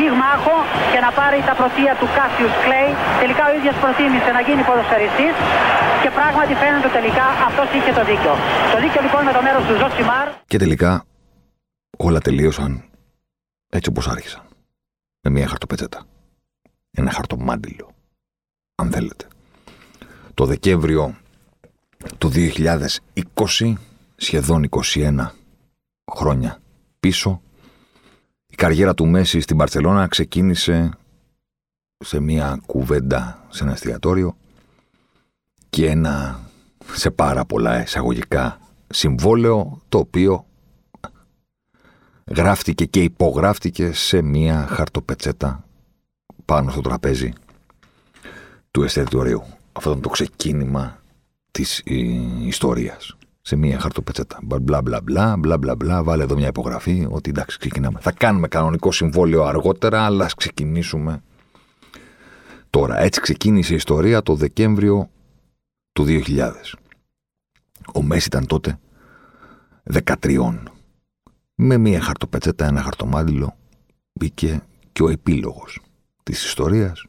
πυγμάχο και να πάρει τα πρωτεία του Κάσιους Κλέη. Τελικά ο ίδιος προτίμησε να γίνει ποδοσφαιριστής και πράγματι φαίνεται τελικά αυτός είχε το δίκιο. Το δίκιο λοιπόν με το μέρος του Ζοσιμάρ. Και τελικά όλα τελείωσαν έτσι όπως άρχισαν. Με μια χαρτοπετσέτα. Ένα χαρτομάντιλο. Αν θέλετε. Το Δεκέμβριο του 2020, σχεδόν 21 χρόνια πίσω, η καριέρα του Μέση στην Παρσελώνα ξεκίνησε σε μια κουβέντα σε ένα εστιατόριο και ένα σε πάρα πολλά εισαγωγικά συμβόλαιο το οποίο γράφτηκε και υπογράφτηκε σε μια χαρτοπετσέτα πάνω στο τραπέζι του εστιατορίου. Αυτό ήταν το ξεκίνημα της ε, ιστορίας σε μία χαρτοπετσέτα. Μπλα μπλα μπλα, μπλα μπλα μπλα, βάλε εδώ μια υπογραφή ότι εντάξει ξεκινάμε. Θα κάνουμε κανονικό συμβόλαιο αργότερα, αλλά ας ξεκινήσουμε τώρα. Έτσι ξεκίνησε η ιστορία το Δεκέμβριο του 2000. Ο Μέσης ήταν τότε 13. Με μία χαρτοπετσέτα, ένα χαρτομάντιλο, μπήκε και ο επίλογος της ιστορίας,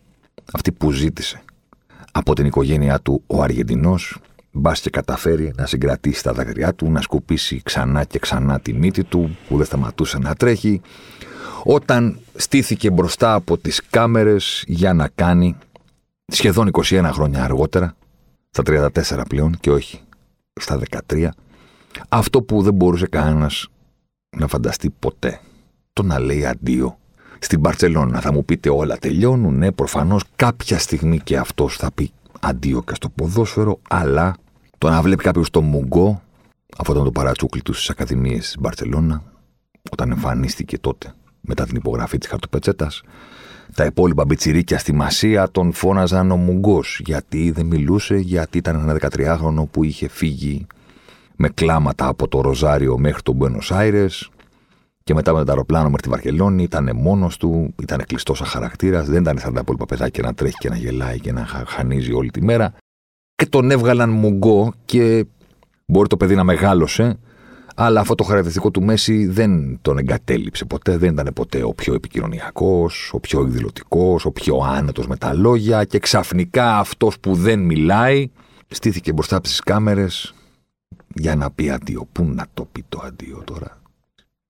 αυτή που ζήτησε από την οικογένειά του ο Αργεντινός μπας και καταφέρει να συγκρατήσει τα δάκρυά του, να σκουπίσει ξανά και ξανά τη μύτη του που δεν σταματούσε να τρέχει, όταν στήθηκε μπροστά από τις κάμερες για να κάνει σχεδόν 21 χρόνια αργότερα, στα 34 πλέον και όχι στα 13, αυτό που δεν μπορούσε κανένας να φανταστεί ποτέ. Το να λέει αντίο στην Παρσελώνα. Θα μου πείτε όλα τελειώνουν, ναι, προφανώς κάποια στιγμή και αυτός θα πει αντίο και στο ποδόσφαιρο, αλλά το να βλέπει κάποιος το Μουγκό, αυτό ήταν το παρατσούκλι του στις Ακαδημίες της Μπαρσελόνα, όταν εμφανίστηκε τότε μετά την υπογραφή της χαρτοπετσέτας, τα υπόλοιπα μπιτσιρίκια στη Μασία τον φώναζαν ο Μουγκός. Γιατί δεν μιλούσε, γιατί ήταν ένα 13χρονο που είχε φύγει με κλάματα από το Ροζάριο μέχρι τον Μπένο Άιρε και μετά με το αεροπλάνο μέχρι τη Βαρκελόνη. Ήταν μόνος του, ήταν κλειστός σαν χαρακτήρας, δεν ήταν σαν τα υπόλοιπα παιδάκια να τρέχει και να γελάει και να χανίζει όλη τη μέρα και τον έβγαλαν μουγκό και μπορεί το παιδί να μεγάλωσε, αλλά αυτό το χαρακτηριστικό του Μέση δεν τον εγκατέλειψε ποτέ, δεν ήταν ποτέ ο πιο επικοινωνιακός, ο πιο εκδηλωτικός, ο πιο άνετος με τα λόγια και ξαφνικά αυτός που δεν μιλάει στήθηκε μπροστά από τις κάμερες για να πει αντίο. Πού να το πει το αντίο τώρα;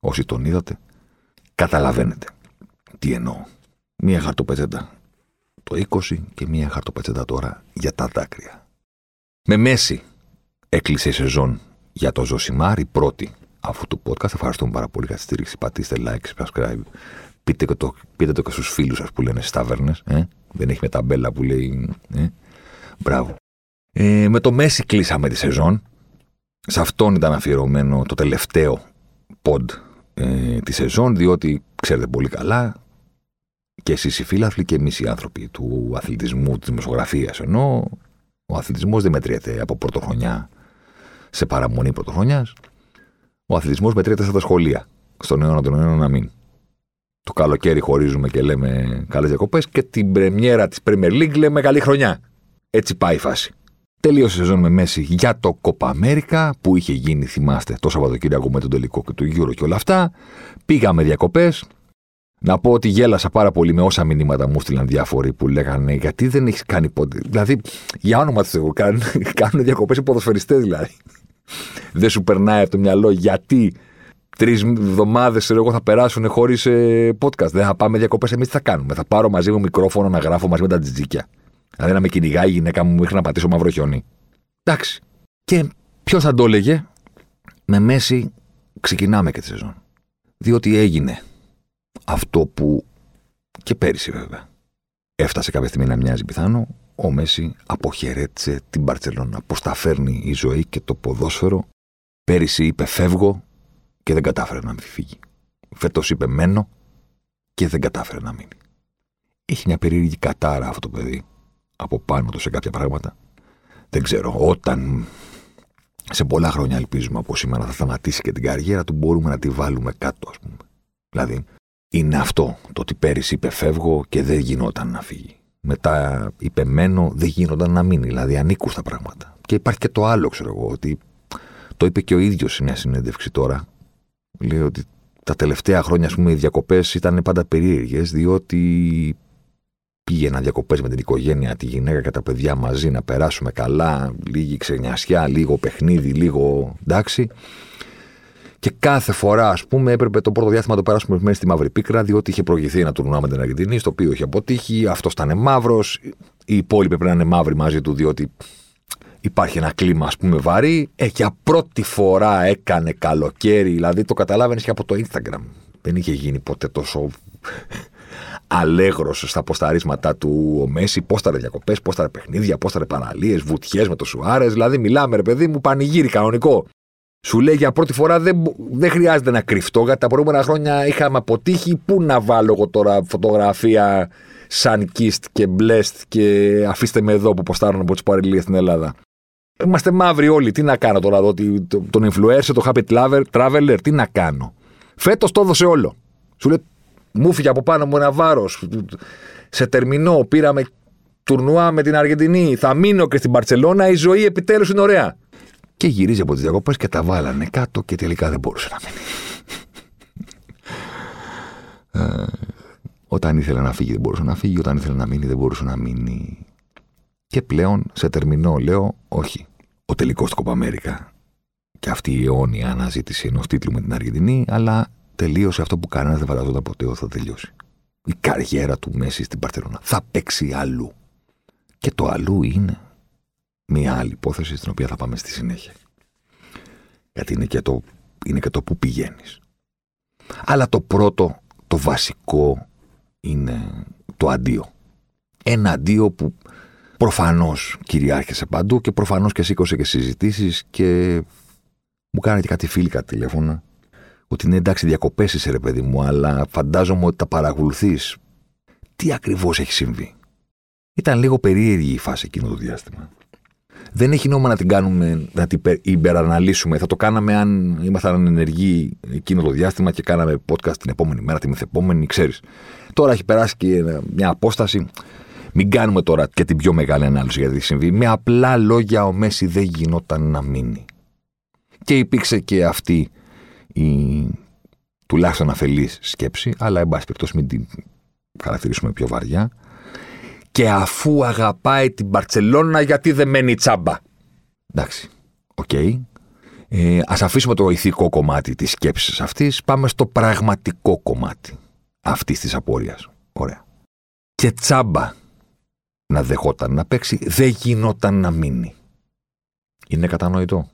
Όσοι τον είδατε, καταλαβαίνετε τι εννοώ. Μία χαρτοπετσέτα το 20 και μία χαρτοπετσέτα τώρα για τα δάκρυα. Με μέση έκλεισε η σεζόν για το Ζωσιμάρ, η πρώτη αυτού του podcast. Ευχαριστούμε πάρα πολύ για τη στήριξη. Πατήστε like, subscribe. Πείτε, το, πείτε το και στους φίλους σας που λένε στάβερνες. Ε; Δεν έχει με ταμπέλα που λέει. Ε; Μπράβο. Ε, με το Μέση κλείσαμε τη σεζόν. Σε αυτόν ήταν αφιερωμένο το τελευταίο pod ε, τη σεζόν, διότι ξέρετε πολύ καλά και εσείς οι φίλαθλοι και εμείς οι άνθρωποι του αθλητισμού, της δημοσιογραφίας ενώ ο αθλητισμός δεν μετριέται από πρωτοχρονιά σε παραμονή πρωτοχρονιάς. Ο αθλητισμός μετριέται στα σχολεία. Στον αιώνα των αιώνων να μην. Το καλοκαίρι χωρίζουμε και λέμε καλές διακοπές και την πρεμιέρα της Premier League λέμε καλή χρονιά. Έτσι πάει η φάση. Τελείωσε η σεζόν με μέση για το Copa America που είχε γίνει, θυμάστε, το Σαββατοκύριακο με τον τελικό και του Euro και όλα αυτά. Πήγαμε διακοπές. Να πω ότι γέλασα πάρα πολύ με όσα μηνύματα μου στείλαν διάφοροι που λέγανε Γιατί δεν έχεις κάνει ποτέ. Δηλαδή, για όνομα του Θεού, κάνουν, κάνουν διακοπές οι ποδοσφαιριστές δηλαδή. δεν σου περνάει από το μυαλό γιατί τρεις εβδομάδες εγώ θα περάσουν χωρίς ε, podcast. Δεν θα πάμε διακοπές. Εμείς τι θα κάνουμε. Θα πάρω μαζί μου μικρόφωνο να γράφω μαζί με τα τζιτζίκια. Δηλαδή να με κυνηγάει η γυναίκα μου μέχρι να πατήσω μαύρο χιόνι. Εντάξει. Και ποιος θα το έλεγε, με μέση ξεκινάμε και τη σεζόν. Διότι έγινε αυτό που και πέρυσι βέβαια έφτασε κάποια στιγμή να μοιάζει πιθανό, ο Μέση αποχαιρέτησε την Μπαρτσελώνα. Πώς τα φέρνει η ζωή και το ποδόσφαιρο. Πέρυσι είπε φεύγω και δεν κατάφερε να μην φύγει. Φέτος είπε μένω και δεν κατάφερε να μείνει. Έχει μια περίεργη κατάρα αυτό το παιδί από πάνω του σε κάποια πράγματα. δεν ξέρω, όταν σε πολλά χρόνια ελπίζουμε από σήμερα θα σταματήσει και την καριέρα του, μπορούμε να τη βάλουμε κάτω, ας πούμε. Δηλαδή, είναι αυτό το ότι πέρυσι είπε φεύγω και δεν γινόταν να φύγει. Μετά είπε μένω, δεν γίνονταν να μείνει. Δηλαδή, ανήκουν στα πράγματα. Και υπάρχει και το άλλο, ξέρω εγώ, ότι το είπε και ο ίδιος σε μια συνέντευξη τώρα. Λέει ότι τα τελευταία χρόνια, ας πούμε, οι διακοπές ήταν πάντα περίεργες, διότι πήγαινα διακοπές με την οικογένεια, τη γυναίκα και τα παιδιά μαζί να περάσουμε καλά, λίγη ξενιασιά, λίγο παιχνίδι, λίγο εντάξει. Και κάθε φορά, ας πούμε, έπρεπε το πρώτο διάστημα να το περάσουμε μέσα στη μαύρη πίκρα, διότι είχε προηγηθεί ένα τουρνουά με την Αργεντινή, στο οποίο είχε αποτύχει. Αυτός ήταν μαύρος. Οι υπόλοιποι πρέπει να είναι μαύροι μαζί του, διότι υπάρχει ένα κλίμα, ας πούμε, βαρύ. Ε, για πρώτη φορά έκανε καλοκαίρι, δηλαδή το καταλάβαινες και από το Instagram. Δεν είχε γίνει ποτέ τόσο αλέγρο στα ποσταρίσματά του ο Μέση, πόσταρε διακοπές, πόσταρε παιχνίδια, πόσταρε παραλίες, βουτιές με το Σουάρες. Δηλαδή, μιλάμε, ρε παιδί μου, πανηγύρι κανονικό. Σου λέει για πρώτη φορά δεν, δεν χρειάζεται να κρυφτώ, γιατί τα προηγούμενα χρόνια είχαμε αποτύχει. Πού να βάλω εγώ τώρα φωτογραφία σαν kissed και blessed και αφήστε με εδώ που ποστάρουν από τις παραλίες στην Ελλάδα. Είμαστε μαύροι όλοι. Τι να κάνω τώρα εδώ, τον influencer, το happy traveler, τι να κάνω. Φέτος το έδωσε όλο. Σου λέει μου φύγε από πάνω μου ένα βάρος. Σε τερμινό πήραμε τουρνουά με την Αργεντινή. Θα μείνω και στην Παρσελώνα. Η ζωή επιτέλους είναι ωραία. Και γυρίζει από τις διακοπές και τα βάλανε κάτω και τελικά δεν μπορούσε να μείνει. Ε, όταν ήθελε να φύγει δεν μπορούσε να φύγει, όταν ήθελε να μείνει δεν μπορούσε να μείνει. Και πλέον σε τερμινό λέω όχι. Ο τελικός του Κοπαμέρικα και αυτή η αιώνια αναζήτηση ενός τίτλου με την Αργεντινή, αλλά τελείωσε αυτό που κανένα δεν φανταζόταν ποτέ ότι θα τελειώσει. Η καριέρα του Μέση στην Παρσελόνα θα παίξει αλλού. Και το αλλού είναι μια άλλη υπόθεση στην οποία θα πάμε στη συνέχεια. Γιατί είναι και το, είναι και το που πηγαίνεις. Αλλά το πρώτο, το βασικό είναι το αντίο. Ένα αντίο που προφανώς κυριάρχησε παντού και προφανώς και σήκωσε και συζητήσεις και μου κάνανε και κάτι φίλοι κάτι τηλέφωνα ότι είναι εντάξει διακοπές είσαι ρε παιδί μου, αλλά φαντάζομαι ότι τα παρακολουθείς. Τι ακριβώς έχει συμβεί; Ήταν λίγο περίεργη η φάση εκείνο το διάστημα. Δεν έχει νόημα να την κάνουμε, να την υπεραναλύσουμε. Θα το κάναμε αν ήμασταν ενεργοί εκείνο το διάστημα και κάναμε podcast την επόμενη μέρα, την μεθεπόμενη, ξέρεις. Τώρα έχει περάσει και μια απόσταση. Μην κάνουμε τώρα και την πιο μεγάλη ανάλυση για τι συμβεί. Με απλά λόγια ο Μέση δεν γινόταν να μείνει. Και υπήρξε και αυτή η τουλάχιστον αφελής σκέψη, αλλά εν πάση περιπτώσει μην την χαρακτηρίσουμε πιο βαριά. Και αφού αγαπάει την Μπαρσελόνα, γιατί δεν μένει τσάμπα. Εντάξει, OK. Okay. Ε, ας αφήσουμε το ηθικό κομμάτι της σκέψης αυτής, πάμε στο πραγματικό κομμάτι αυτής της απορίας. Ωραία. Και τσάμπα να δεχόταν να παίξει, δεν γινόταν να μείνει. Είναι κατανοητό;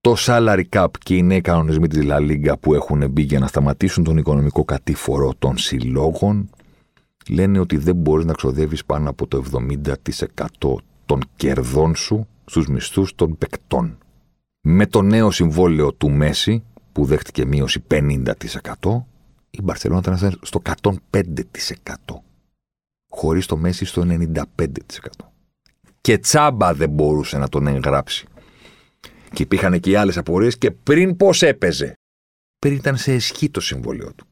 Το salary cap και οι νέοι κανονισμοί της La Liga που έχουν μπει για να σταματήσουν τον οικονομικό κατήφορο των συλλόγων λένε ότι δεν μπορείς να ξοδεύεις πάνω από το 70% των κερδών σου στους μισθούς των παικτών. Με το νέο συμβόλαιο του Μέση που δέχτηκε μείωση 50% η Μπαρσελόνα ήταν στο 105% χωρίς το Μέση στο 95%. Και τσάμπα δεν μπορούσε να τον εγγράψει και υπήρχαν και οι άλλες απορίες και πριν πώς έπαιζε. Πριν ήταν σε ισχύ το συμβόλαιο του.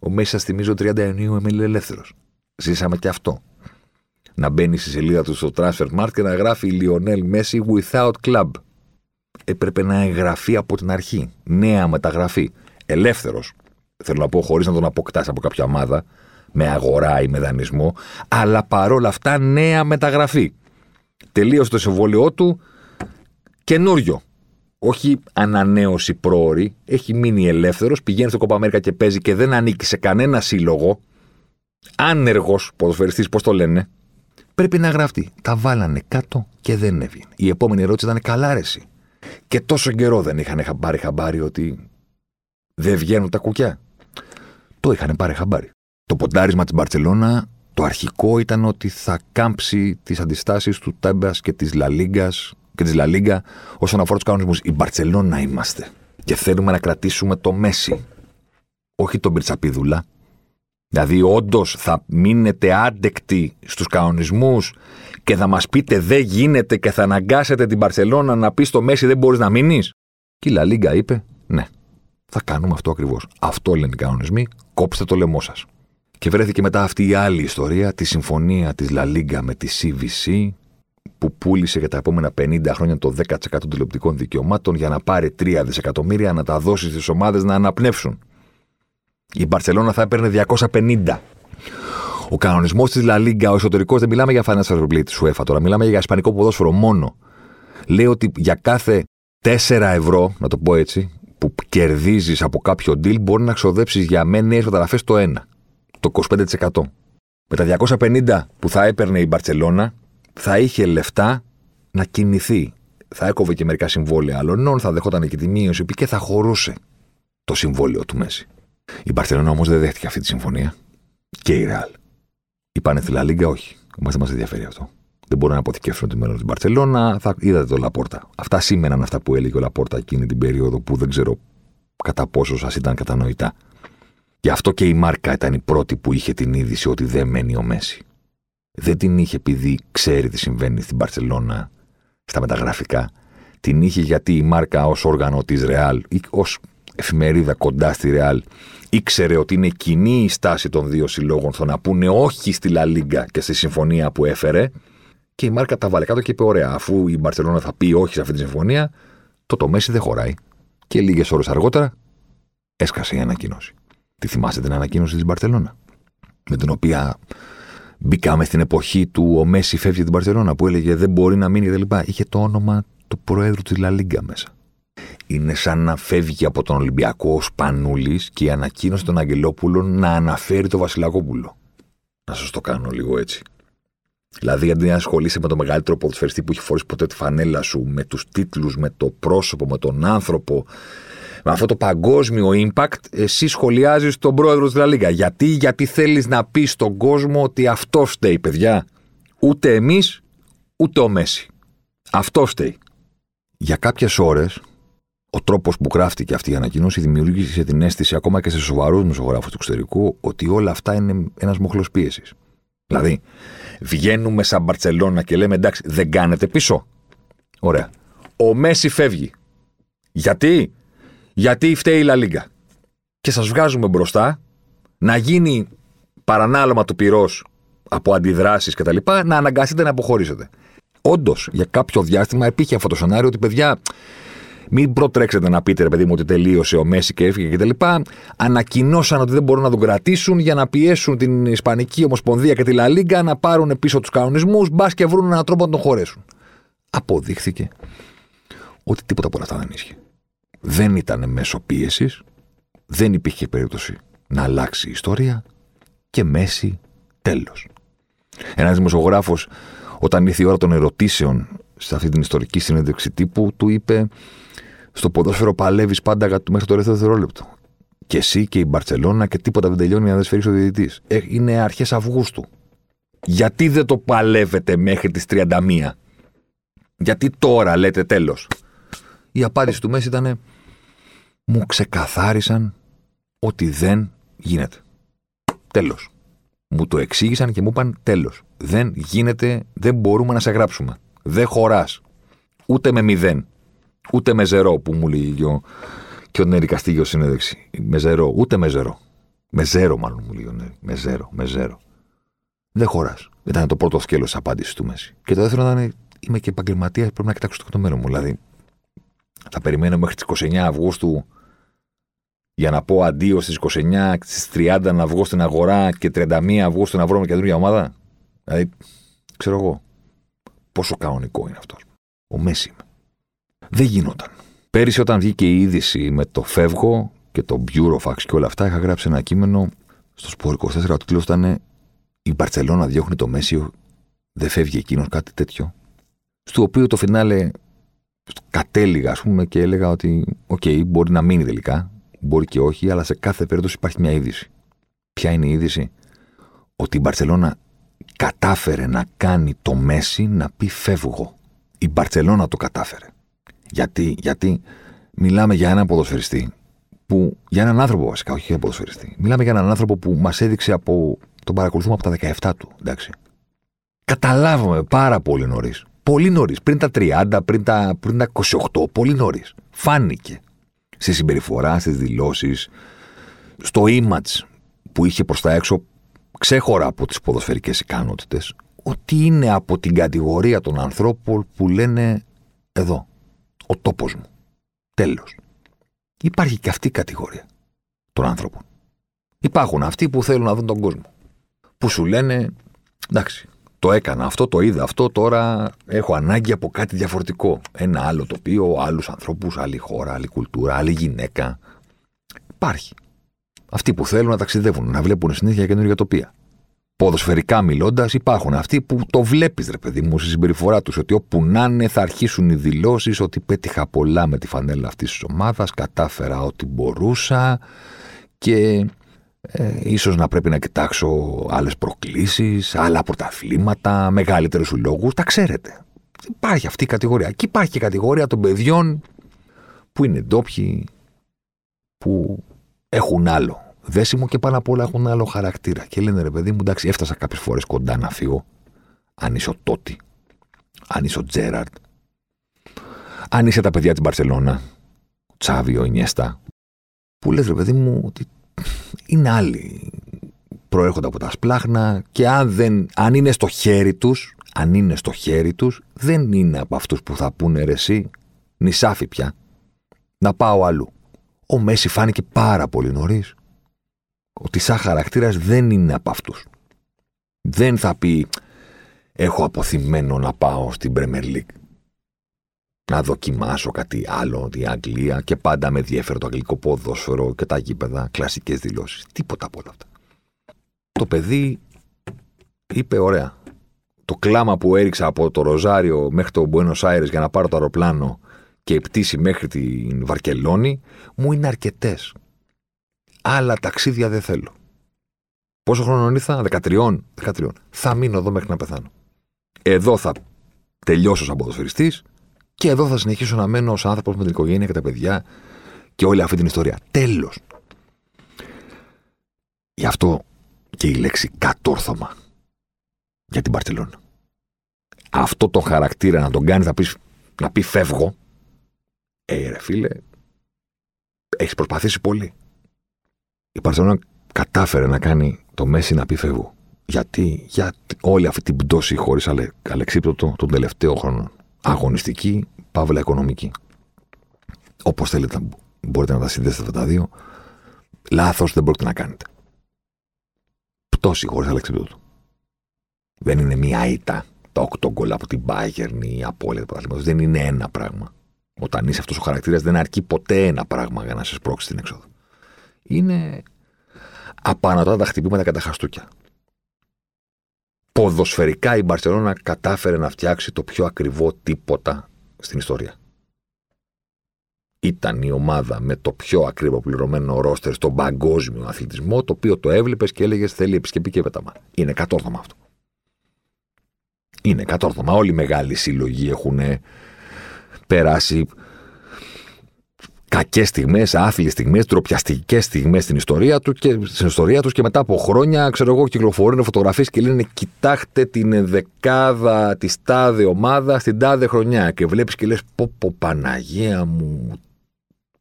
Ο Μέση, σας θυμίζω, 30 Ιουνίου έμεινε ελεύθερος. Ζήσαμε και αυτό. Να μπαίνει στη σελίδα του στο Transfer και να γράφει Λιονέλ Μέση without club. Έπρεπε να εγγραφεί από την αρχή. Νέα μεταγραφή. Ελεύθερος. Θέλω να πω, χωρίς να τον αποκτάς από κάποια ομάδα, με αγορά ή με δανεισμό, αλλά παρόλα αυτά νέα μεταγραφή. Τελείωσε το συμβόλαιό του καινούριο όχι ανανέωση πρόορη, έχει μείνει ελεύθερος, πηγαίνει στο Κοπαμέρικα και παίζει και δεν ανήκει σε κανένα σύλλογο. Άνεργος ποδοσφαιριστής, πώς το λένε. Πρέπει να γράφει. Τα βάλανε κάτω και δεν έβγαινε. Η επόμενη ερώτηση ήταν καλάρεση. Και τόσο καιρό δεν είχαν πάρει χαμπάρι ότι δεν βγαίνουν τα κουκιά. Το είχαν πάρει χαμπάρι. Το ποντάρισμα της Μπαρσελόνα, το αρχικό ήταν ότι θα κάμψει τις αντιστάσεις του Τέμπας και της Λαλίγκα και της Λα όσον αφορά τους κανονισμούς. Η Μπαρσελόνα είμαστε. Και θέλουμε να κρατήσουμε το Μέση. Όχι τον Πριτσαπίδουλα. Δηλαδή, όντως θα μείνετε άντεκτοι στους κανονισμούς και θα μας πείτε δεν γίνεται και θα αναγκάσετε την Παρσελώνα να πει στο Μέση δεν μπορείς να μείνεις. Και η Λα Λίγκα είπε, ναι, θα κάνουμε αυτό ακριβώς. Αυτό λένε οι κανονισμοί, κόψτε το λαιμό σας. Και βρέθηκε μετά αυτή η άλλη ιστορία, τη συμφωνία της Λα Λίγκα με τη CVC, που πούλησε για τα επόμενα 50 χρόνια το 10% των τηλεοπτικών δικαιωμάτων για να πάρει 3 δισεκατομμύρια να τα δώσει στις ομάδες να αναπνεύσουν. Η Μπαρσελόνα θα έπαιρνε 250. Ο κανονισμός της Λα Λίγκα, ο εσωτερικός, δεν μιλάμε για financial fair της UEFA τώρα, μιλάμε για ισπανικό ποδόσφαιρο μόνο. Λέει ότι για κάθε 4 ευρώ, να το πω έτσι, που κερδίζεις από κάποιο deal, μπορεί να ξοδέψεις για μένα νέες μεταγραφές το 1, το 25%. Με τα 250 που θα έπαιρνε η Μπαρσελόνα, θα είχε λεφτά να κινηθεί. Θα έκοβε και μερικά συμβόλαια άλλων, θα δεχόταν και τη μείωση και θα χωρούσε το συμβόλαιο του Μέση. Η Μπαρσελόνα όμως δεν δέχτηκε αυτή τη συμφωνία. Και η Ρεάλ. Είπανε στη Λίγκα, όχι. Μας δεν μας ενδιαφέρει αυτό. Δεν μπορούν να αποθηκεύσουν το μέλλον της Μπαρσελόνα. Θα είδατε το Λαπόρτα. Αυτά σήμαιναν αυτά που έλεγε ο Λαπόρτα εκείνη την περίοδο που δεν ξέρω κατά πόσο σας ήταν κατανοητά. Γι' αυτό και η Μάρκα ήταν η πρώτη που είχε την είδηση ότι δεν μένει ο Μέση. Δεν την είχε επειδή ξέρει τι συμβαίνει στην Μπαρσελόνα στα μεταγραφικά. Την είχε γιατί η Μάρκα ως όργανο της Ρεάλ ή ως εφημερίδα κοντά στη Ρεάλ ήξερε ότι είναι κοινή η στάση των δύο συλλόγων στο να πούνε όχι στη Λα Λίγκα και στη συμφωνία που έφερε. Και η Μάρκα τα βάλε κάτω και είπε: Ωραία, αφού η Μπαρσελόνα θα πει όχι σε αυτή τη συμφωνία, το το Μέση δεν χωράει. Και λίγες ώρες αργότερα έσκασε η ανακοίνωση. Τη θυμάστε την ανακοίνωση της Μπαρσελόνα, με την οποία μπήκαμε στην εποχή του ο Μέση φεύγει την Μπαρσελόνα, που έλεγε δεν μπορεί να μείνει κτλ. Είχε το όνομα του Προέδρου της Λα Λίγκα μέσα είναι σαν να φεύγει από τον Ολυμπιακό ο Σπανούλη και η ανακοίνωση των Αγγελόπουλων να αναφέρει το Βασιλακόπουλο. Να σας το κάνω λίγο έτσι. Δηλαδή, αντί να ασχολείσαι με το μεγαλύτερο ποδοσφαιριστή που έχει φορήσει ποτέ τη φανέλα σου, με τους τίτλους, με το πρόσωπο, με τον άνθρωπο, με αυτό το παγκόσμιο impact, εσύ σχολιάζεις τον πρόεδρο της Λαλίγα. Γιατί, γιατί θέλεις να πεις στον κόσμο ότι αυτό φταίει, παιδιά; Ούτε εμείς, ούτε ο Μέση. Αυτό φταίει. Για κάποιες ώρες ο τρόπος που γράφτηκε αυτή η ανακοίνωση δημιούργησε την αίσθηση ακόμα και σε σοβαρούς μεσογράφους του εξωτερικού ότι όλα αυτά είναι ένας μοχλός πίεσης. Δηλαδή, βγαίνουμε σαν Μπαρσελόνα και λέμε εντάξει, δεν κάνετε πίσω. Ωραία. Ο Μέση φεύγει. Γιατί; Γιατί φταίει η Λα Λίγκα. Και σας βγάζουμε μπροστά να γίνει παρανάλωμα του πυρός από αντιδράσεις κτλ. να αναγκαστείτε να αποχωρήσετε. Όντως, για κάποιο διάστημα υπήρχε αυτό το σενάριο ότι παιδιά, μην προτρέξετε να πείτε, ρε παιδί μου, ότι τελείωσε ο Μέση και έφυγε κτλ. Ανακοινώσαν ότι δεν μπορούν να τον κρατήσουν για να πιέσουν την Ισπανική Ομοσπονδία και τη Λα Λίγκα να πάρουν πίσω τους κανονισμούς, μπας και βρουν έναν τρόπο να τον χωρέσουν. Αποδείχθηκε ότι τίποτα από όλα αυτά δεν ίσχυε. Δεν ήταν μέσω πίεσης, δεν υπήρχε περίπτωση να αλλάξει η ιστορία και Μέση τέλος. Ένας δημοσιογράφος, όταν ήρθε η ώρα των ερωτήσεων σε αυτή την ιστορική συνέντευξη τύπου, του είπε στο ποδόσφαιρο παλεύεις πάντα μέχρι το τελευταίο δευτερόλεπτο. Και εσύ και η Μπαρσελόνα και τίποτα δεν τελειώνει αν δεν σφέρει ο διαιτητής. Ε, είναι αρχές Αυγούστου. Γιατί δεν το παλεύετε μέχρι τις 31. Γιατί τώρα λέτε τέλος; Η απάντηση του Μέση ήταν μου ξεκαθάρισαν ότι δεν γίνεται. Τέλος. Μου το εξήγησαν και μου είπαν τέλος. Δεν γίνεται, δεν μπορούμε να σε γράψουμε. Δεν χωράς. Ούτε με μηδέν. Ούτε με ζερό που μου λέει ο, και ο Νέρη Καστίγιο συνέδεξη. Με ζερό, ούτε με ζερό. Με ζέρο, μάλλον μου λέει ο Νέρη. Με ζέρο, με ζέρο. Δεν χωράς. Ήταν το πρώτο σκέλος της απάντησης του Μέση. Και το δεύτερο ήταν είμαι και επαγγελματίας, πρέπει να κοιτάξω το μέλλον μου. Δηλαδή, θα περιμένω μέχρι τις 29 Αυγούστου για να πω αντίο στις 29, στις 30 να βγω στην αγορά και 31 Αυγούστου να βρω μια καινούργια ομάδα. Δηλαδή, ξέρω εγώ. Πόσο κανονικό είναι αυτός. Ο Μέση δεν γινόταν. Πέρυσι, όταν βγήκε η είδηση με το Φεύγω και το Burofax και όλα αυτά, είχα γράψει ένα κείμενο στο Sport 24. Ο τίτλος ήταν Η Μπαρσελόνα διώχνει το Μέσι, δεν φεύγει εκείνος, κάτι τέτοιο. Στο οποίο το φινάλε κατέληγα, ας πούμε, και έλεγα ότι, OK, okay, μπορεί να μείνει τελικά, μπορεί και όχι, αλλά σε κάθε περίπτωση υπάρχει μια είδηση. Ποια είναι η είδηση, ότι η Μπαρσελόνα κατάφερε να κάνει το Μέσι να πει φεύγω. Η Μπαρσελόνα το κατάφερε. Γιατί, γιατί μιλάμε για έναν ποδοσφαιριστή που για έναν άνθρωπο βασικά, όχι για ποδοσφαιριστή. Μιλάμε για έναν άνθρωπο που μας έδειξε από. τον παρακολουθούμε από τα 17 του. Εντάξει. Καταλάβαμε πάρα πολύ νωρίς. Πολύ νωρίς. Πριν τα 30, πριν τα, πριν τα 28, πολύ νωρίς. Φάνηκε. Στη συμπεριφορά, στις δηλώσεις, στο image που είχε προς τα έξω, ξέχωρα από τις ποδοσφαιρικές ικανότητες, ότι είναι από την κατηγορία των ανθρώπων που λένε εδώ, ο τόπος μου. Τέλος. Υπάρχει και αυτή η κατηγορία των άνθρωπων. Υπάρχουν αυτοί που θέλουν να δουν τον κόσμο. Που σου λένε, εντάξει, το έκανα αυτό, το είδα αυτό, τώρα έχω ανάγκη από κάτι διαφορετικό. Ένα άλλο τοπίο, άλλους ανθρώπους, άλλη χώρα, άλλη κουλτούρα, άλλη γυναίκα. Υπάρχει. Αυτοί που θέλουν να ταξιδεύουν, να βλέπουν συνήθεια καινούργια τοπία ποδοσφαιρικά μιλώντας, υπάρχουν αυτοί που το βλέπεις, ρε παιδί μου, στη συμπεριφορά τους. Ότι όπου να είναι θα αρχίσουν οι δηλώσεις ότι πέτυχα πολλά με τη φανέλα αυτής της ομάδας, κατάφερα ό,τι μπορούσα και ε, ίσως να πρέπει να κοιτάξω άλλες προκλήσεις, άλλα πρωταθλήματα, μεγαλύτερους λόγους, τα ξέρετε. Υπάρχει αυτή η κατηγορία. Και υπάρχει και η κατηγορία των παιδιών που είναι ντόπιοι, που έχουν άλλο δέσιμο και πάνω απ' όλα έχουν άλλο χαρακτήρα. Και λένε ρε παιδί μου, εντάξει, έφτασα κάποιες φορές κοντά να φύγω. Αν είσαι ο Τότι, αν είσαι ο Τζέραρτ, αν είσαι τα παιδιά της Μπαρσελόνα, ο Τσάβιο, ο Ινιέστα, που λες ρε παιδί μου ότι είναι άλλοι. Προέρχονται από τα σπλάχνα και αν, δεν, αν είναι στο χέρι τους, αν είναι στο χέρι τους, δεν είναι από αυτούς που θα πούνε ρε εσύ, νησάφι πια, να πάω αλλού. Ο Μέση φάνηκε πάρα πολύ νωρίς ότι σαν χαρακτήρας δεν είναι από αυτούς. Δεν θα πει έχω αποθυμένο να πάω στην Premier League. Να δοκιμάσω κάτι άλλο, τη Αγγλία και πάντα με διέφερε το αγγλικό ποδόσφαιρο και τα γήπεδα, κλασικές δηλώσεις. Τίποτα από όλα αυτά. Το παιδί είπε ωραία. Το κλάμα που έριξα από το Ροζάριο μέχρι το Buenos Aires για να πάρω το αεροπλάνο και η πτήση μέχρι την Βαρκελόνη μου είναι αρκετές. Άλλα ταξίδια δεν θέλω. Πόσο χρόνο ήρθα, 13, 13. Θα μείνω εδώ μέχρι να πεθάνω. Εδώ θα τελειώσω σαν ποδοσφαιριστή και εδώ θα συνεχίσω να μένω ως άνθρωπος με την οικογένεια και τα παιδιά και όλη αυτή την ιστορία. Τέλος. Γι' αυτό και η λέξη κατόρθωμα για την Παρτελώνα. Αυτό το χαρακτήρα να τον κάνεις να, πεις, να πει φεύγω. Ε, ρε φίλε, έχεις προσπαθήσει πολύ η Παρσελόνα κατάφερε να κάνει το Μέση να πει φεύγω. Γιατί, για όλη αυτή την πτώση χωρίς αλε, αλεξίπτωτο των τελευταίων χρόνων. Αγωνιστική, παύλα οικονομική. Όπως θέλετε, μπορείτε να τα συνδέσετε αυτά τα δύο. Λάθος δεν μπορείτε να κάνετε. Πτώση χωρίς αλεξίπτωτο. Δεν είναι μία ήττα. Τα οκτώ γκολ από την Bayern ή από όλα τα Δεν είναι ένα πράγμα. Όταν είσαι αυτός ο χαρακτήρας, δεν αρκεί ποτέ ένα πράγμα για να σε σπρώξει την έξοδο είναι απανατά τα χτυπήματα κατά χαστούκια. Ποδοσφαιρικά η Μπαρσελόνα κατάφερε να φτιάξει το πιο ακριβό τίποτα στην ιστορία. Ήταν η ομάδα με το πιο ακριβό πληρωμένο ρόστερ στον παγκόσμιο αθλητισμό, το οποίο το έβλεπες και έλεγες θέλει επισκεπή και πέταμα. Είναι κατόρθωμα αυτό. Είναι κατόρθωμα. Όλοι οι μεγάλοι σύλλογοι έχουν περάσει κακές στιγμές, άθλιε στιγμές, τροπιαστικέ στιγμές στην ιστορία του και στην ιστορία τους και μετά από χρόνια, ξέρω εγώ, κυκλοφορούν φωτογραφίες και λένε Κοιτάξτε την δεκάδα της τάδε ομάδας στην τάδε χρονιά. Και βλέπεις και λες, πω, πω Παναγία μου,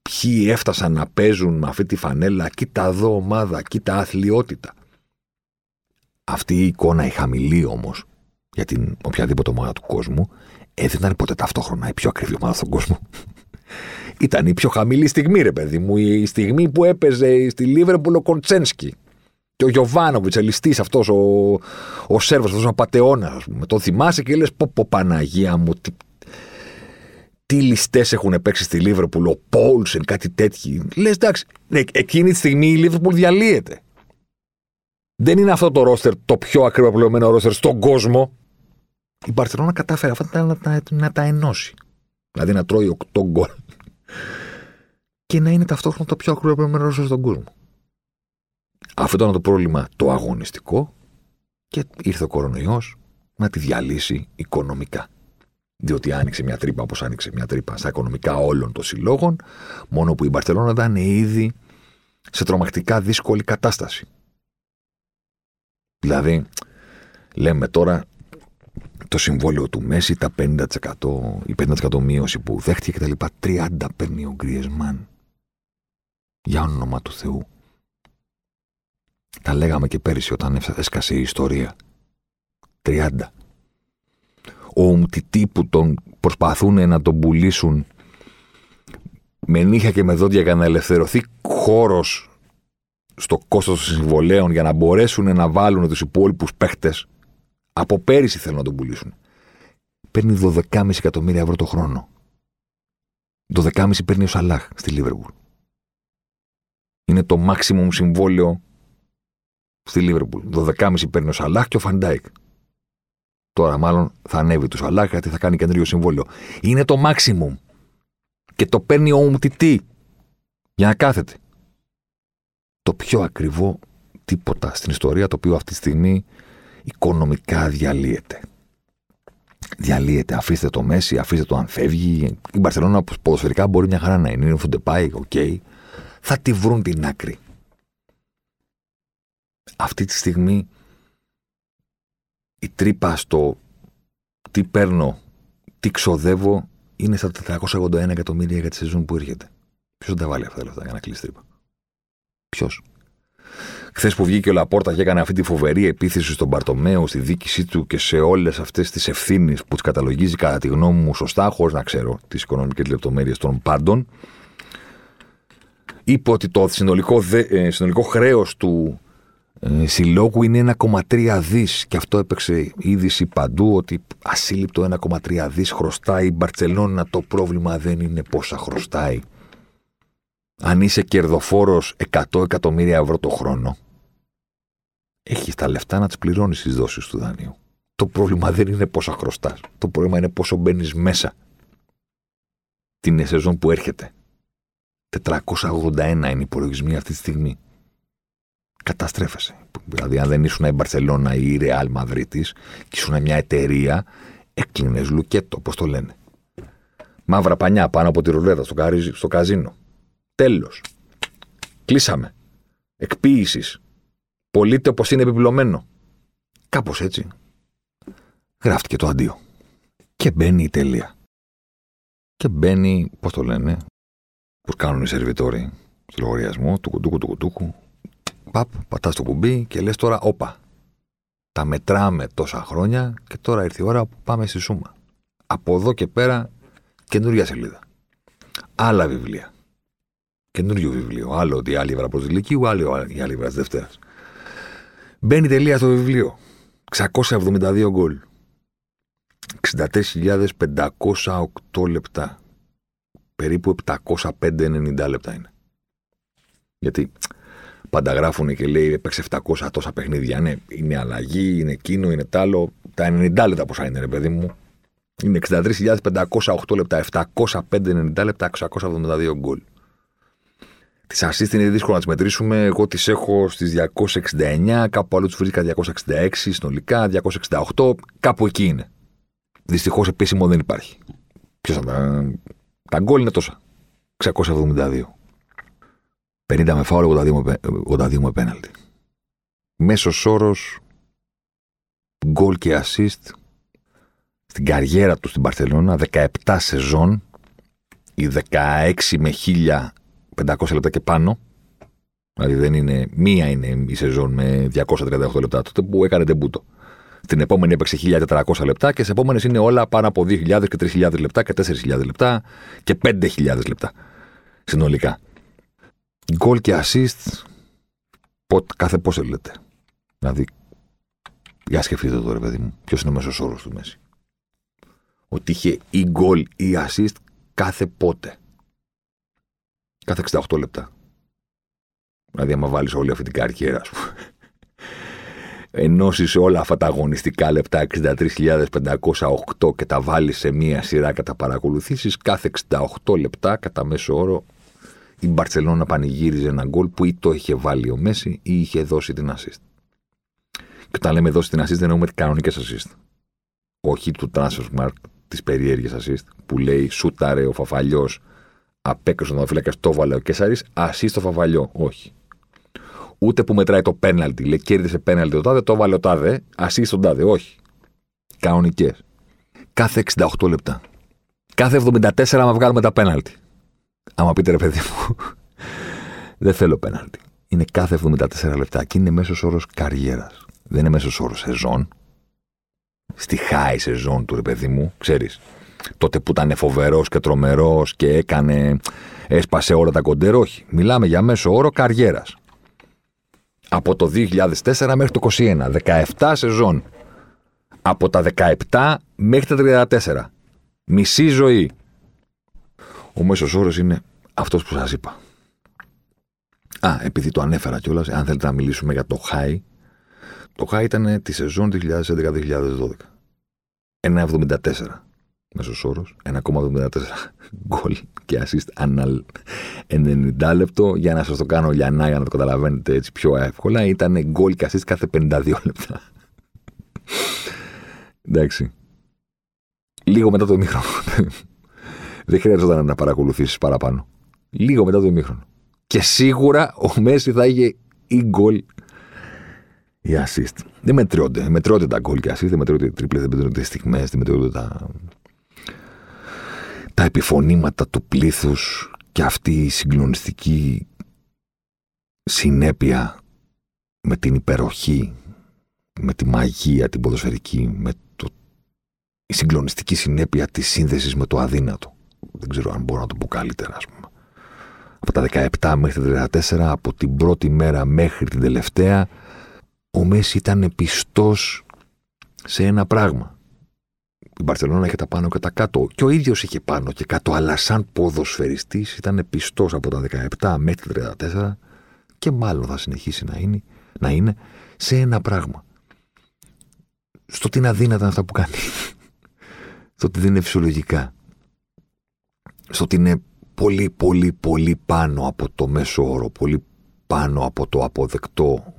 ποιοι έφτασαν να παίζουν με αυτή τη φανέλα, κοίτα εδώ ομάδα, κοίτα αθλειότητα. Αυτή η εικόνα η χαμηλή όμως για την οποιαδήποτε ομάδα του κόσμου, ε, δεν ήταν ποτέ ταυτόχρονα η πιο ακριβή ομάδα στον κόσμο. Ήταν η πιο χαμηλή στιγμή, ρε παιδί μου. Η στιγμή που έπαιζε στη Λίβερπουλ ο Κοντσένσκι. Και ο Γιωβάνοβιτς, ελιστή αυτός, ο, ο Σέρβος, αυτός ο πατεώνα, ας πούμε. Το θυμάσαι και λες: Πω, πω, Παναγία μου, τι, τι ληστές έχουν παίξει στη Λίβερπουλ, ο Πόλσεν, κάτι τέτοιο. Λες, εντάξει, ναι, εκείνη τη στιγμή η Λίβερπουλ διαλύεται. Δεν είναι αυτό το ρόστερ το πιο ακριβοπληρωμένο ρόστερ στον κόσμο. Η Μπαρσελόνα κατάφερε αυτά να, να, να τα ενώσει. Δηλαδή να τρώει 8 γκολ και να είναι ταυτόχρονα το πιο ακροβευμένο ρόλο στον κόσμο. Αυτό ήταν το πρόβλημα το αγωνιστικό και ήρθε ο κορονοϊός να τη διαλύσει οικονομικά. Διότι άνοιξε μια τρύπα όπως άνοιξε μια τρύπα στα οικονομικά όλων των συλλόγων, μόνο που η Μπαρσελόνα ήταν ήδη σε τρομακτικά δύσκολη κατάσταση. Δηλαδή, λέμε τώρα το συμβόλαιο του Μέση, τα 50%, η 50% μείωση που δέχτηκε κτλ. 30 παίρνει ο Γκριεσμάν. Για όνομα του Θεού. Τα λέγαμε και πέρυσι όταν έσκασε η ιστορία. 30. Ο Ουμτιτή που τον προσπαθούν να τον πουλήσουν με νύχια και με δόντια για να ελευθερωθεί χώρος στο κόστος των συμβολέων για να μπορέσουν να βάλουν τους υπόλοιπους παίχτες. Από πέρυσι θέλουν να τον πουλήσουν. Παίρνει 12,5 εκατομμύρια ευρώ το χρόνο. 12,5 παίρνει ο Σαλάχ στη Λίβερπουλ. Είναι το maximum συμβόλαιο στη Λίβερπουλ. 12,5 παίρνει ο Σαλάχ και ο Φαν Ντάικ. Τώρα μάλλον θα ανέβει του Σαλάχ γιατί θα κάνει καινούριο συμβόλαιο. Είναι το maximum. Και το παίρνει ο Ουμτιτή για να κάθεται. Το πιο ακριβό τίποτα στην ιστορία το οποίο αυτή τη στιγμή οικονομικά διαλύεται. Διαλύεται. Αφήστε το Μέσι, αφήστε το αν φεύγει. Η Μπαρσελόνα ποδοσφαιρικά μπορεί μια χαρά να είναι. Είναι πάει, OK. Okay. Θα τη βρουν την άκρη. Αυτή τη στιγμή η τρύπα στο τι παίρνω, τι ξοδεύω είναι στα 481 εκατομμύρια για τη σεζόν που έρχεται. Ποιος θα τα βάλει αυτά τα λεφτά για να κλείσει τρύπα; Ποιος; Χθες που βγήκε ο Λαπόρτα και έκανε αυτή τη φοβερή επίθεση στον Παρτομέο, στη δίκησή του και σε όλες αυτές τις ευθύνες που τις καταλογίζει κατά τη γνώμη μου σωστά, χωρίς να ξέρω τις οικονομικές λεπτομέρειες των πάντων, είπε ότι το συνολικό, ε, συνολικό χρέος του ε, συλλόγου είναι 1,3 δις. Και αυτό έπαιξε είδηση παντού ότι ασύλληπτο 1,3 δις χρωστάει η Μπαρσελόνα. Το πρόβλημα δεν είναι πόσα χρωστάει. Αν είσαι κερδοφόρος 100 εκατομμύρια ευρώ το χρόνο, έχεις τα λεφτά να τις πληρώνεις τις δόσεις του δανείου. Το πρόβλημα δεν είναι πόσα χρωστάς. Το πρόβλημα είναι πόσο μπαίνεις μέσα. Την σεζόν που έρχεται. 481 είναι οι υπολογισμοί αυτή τη στιγμή. Καταστρέφεσαι. Δηλαδή, αν δεν ήσουν η Μπαρσελόνα ή η Ρεάλ Μαδρίτη και ήσουν μια εταιρεία, έκλεινες λουκέτο, όπως το λένε. Μαύρα πανιά πάνω από τη ρουλέτα στο, στο καζίνο. Τέλος. Κλείσαμε. Εκποίησης. Πολύτε όπως είναι επιπλωμένο. Κάπως έτσι. Γράφτηκε το αντίο. Και μπαίνει η τελεία. Και μπαίνει, πώς το λένε, πώ κάνουν οι σερβιτόροι στο λογαριασμό, του κουτούκου, του κουτούκου. Παπ, πατάς το κουμπί και λες τώρα, όπα. Τα μετράμε τόσα χρόνια και τώρα ήρθε η ώρα που πάμε στη σούμα. Από εδώ και πέρα καινούργια σελίδα. Άλλα βιβλία. Καινούριο βιβλίο. Άλλο η άλλη βραδιά Λυκείου, άλλο η άλλη βραδιά Δευτέρας. Μπαίνει τελεία στο βιβλίο. 672 γκολ. 63.508 λεπτά. Περίπου 705-90 λεπτά είναι. Γιατί πάντα γράφουν και λέει έπαιξε 700 τόσα παιχνίδια. Ναι, είναι αλλαγή, είναι εκείνο, είναι τ' άλλο. Τα 90 λεπτά πόσα είναι, ρε παιδί μου. Είναι 63.508 λεπτά, 705-90 λεπτά, 672 γκολ. Τις assist είναι δύσκολο να τις μετρήσουμε. Εγώ τις έχω στις 269, κάπου αλλού του βρήκα 266 συνολικά, 268, κάπου εκεί είναι. Δυστυχώς επίσημο δεν υπάρχει. Ποιος θα τα. Τα γκολ είναι τόσα. 672. 50 με φάουλ, 82 με πέναλτι. Μέσος όρος γκολ και assist στην καριέρα τους στην Παρσελόνα 17 σεζόν, οι 16 με 1000 500 λεπτά και πάνω. Δηλαδή δεν είναι, μία είναι η σεζόν με 238 λεπτά τότε που έκανε τεμπούτο. Στην επόμενη έπαιξε 1400 λεπτά και σε επόμενες είναι όλα πάνω από 2.000 και 3.000 λεπτά και 4.000 λεπτά και 5.000 λεπτά συνολικά. Γκολ και assist κάθε πόσο λέτε. Δηλαδή, για σκεφτείτε τώρα, παιδί μου, ποιος είναι ο μέσος όρος του Μέση. Ότι είχε ή γκολ ή assist κάθε πότε κάθε 68 λεπτά. Δηλαδή, άμα βάλεις όλη αυτή την καριέρα σου. Ενώσεις όλα αυτά τα αγωνιστικά λεπτά 63.508 και τα βάλεις σε μία σειρά και τα παρακολουθήσεις, κάθε 68 λεπτά κατά μέσο όρο η Μπαρσελόνα πανηγύριζε ένα γκολ που ή το είχε βάλει ο Μέση ή είχε δώσει την assist. Και όταν λέμε δώσει την assist δεν εννοούμε κανονικές assist. Όχι του transfer mark τις περιέργειες assist που λέει σούταρε ο Φαφαλιός, απέκρουσε τον φύλακα, το βάλε ο Κέσσαρη, assist το Φαφαλιό. Όχι. Ούτε που μετράει το πέναλτι. Λέει κέρδισε πέναλτι το τάδε, το βάλε ο τάδε, assist τον τάδε. Όχι. Κανονικές. Κάθε 68 λεπτά. Κάθε 74 άμα βγάλουμε τα πέναλτι. Άμα πείτε ρε παιδί μου, δεν θέλω πέναλτι. Είναι κάθε 74 λεπτά και είναι μέσος όρος καριέρας. Δεν είναι μέσος όρος σεζόν. Στη high σεζόν του ρε παιδί μου, ξέρεις. Τότε που ήταν φοβερός και τρομερός και έκανε. έσπασε όλα τα κοντέρ. Όχι. Μιλάμε για μέσο όρο καριέρας. Από το 2004 μέχρι το 2021. 17 σεζόν. Από τα 17 μέχρι τα 34. Μισή ζωή. Ο μέσος όρος είναι αυτός που σας είπα. Α, επειδή το ανέφερα κιόλας, αν θέλετε να μιλήσουμε για το high, το high ήταν τη σεζόν 2011-2012. 1,74 μέσος όρος, 1,74 γκολ και assist ανά 90 λεπτό. Για να σας το κάνω λιανά, για να το καταλαβαίνετε έτσι πιο εύκολα, ήταν γκολ και assist κάθε 52 λεπτά. Εντάξει. Λίγο μετά το ημίχρονο. Δεν χρειαζόταν να παρακολουθήσεις παραπάνω. Λίγο μετά το ημίχρονο. Και σίγουρα ο Μέση θα είχε ή γκολ ή assist. Δεν μετριώνται. Μετριώνται τα γκολ και assist, δεν μετριώνται οι τρίπλε, δεν μετριώνται οι στιγμές, δεν μετριώνται τα, τα επιφωνήματα του πλήθους και αυτή η συγκλονιστική συνέπεια με την υπεροχή, με τη μαγεία την ποδοσφαιρική, με το, η συγκλονιστική συνέπεια της σύνδεσης με το αδύνατο. Δεν ξέρω αν μπορώ να το πω καλύτερα, ας πούμε. Από τα 17 μέχρι τα 34, από την πρώτη μέρα μέχρι την τελευταία, ο Μέση ήταν πιστός σε ένα πράγμα. Η Μπαρσελόνα είχε τα πάνω και τα κάτω. Και ο ίδιος είχε πάνω και κάτω, αλλά σαν ποδοσφαιριστής ήταν πιστός από τα 17 μέχρι τα 34 και μάλλον θα συνεχίσει να είναι, να είναι σε ένα πράγμα. Στο ότι είναι αδύνατα αυτά που κάνει. Στο ότι δεν είναι φυσιολογικά. Στο ότι είναι πολύ πολύ πολύ πάνω από το μέσο όρο, πολύ πάνω από το αποδεκτό,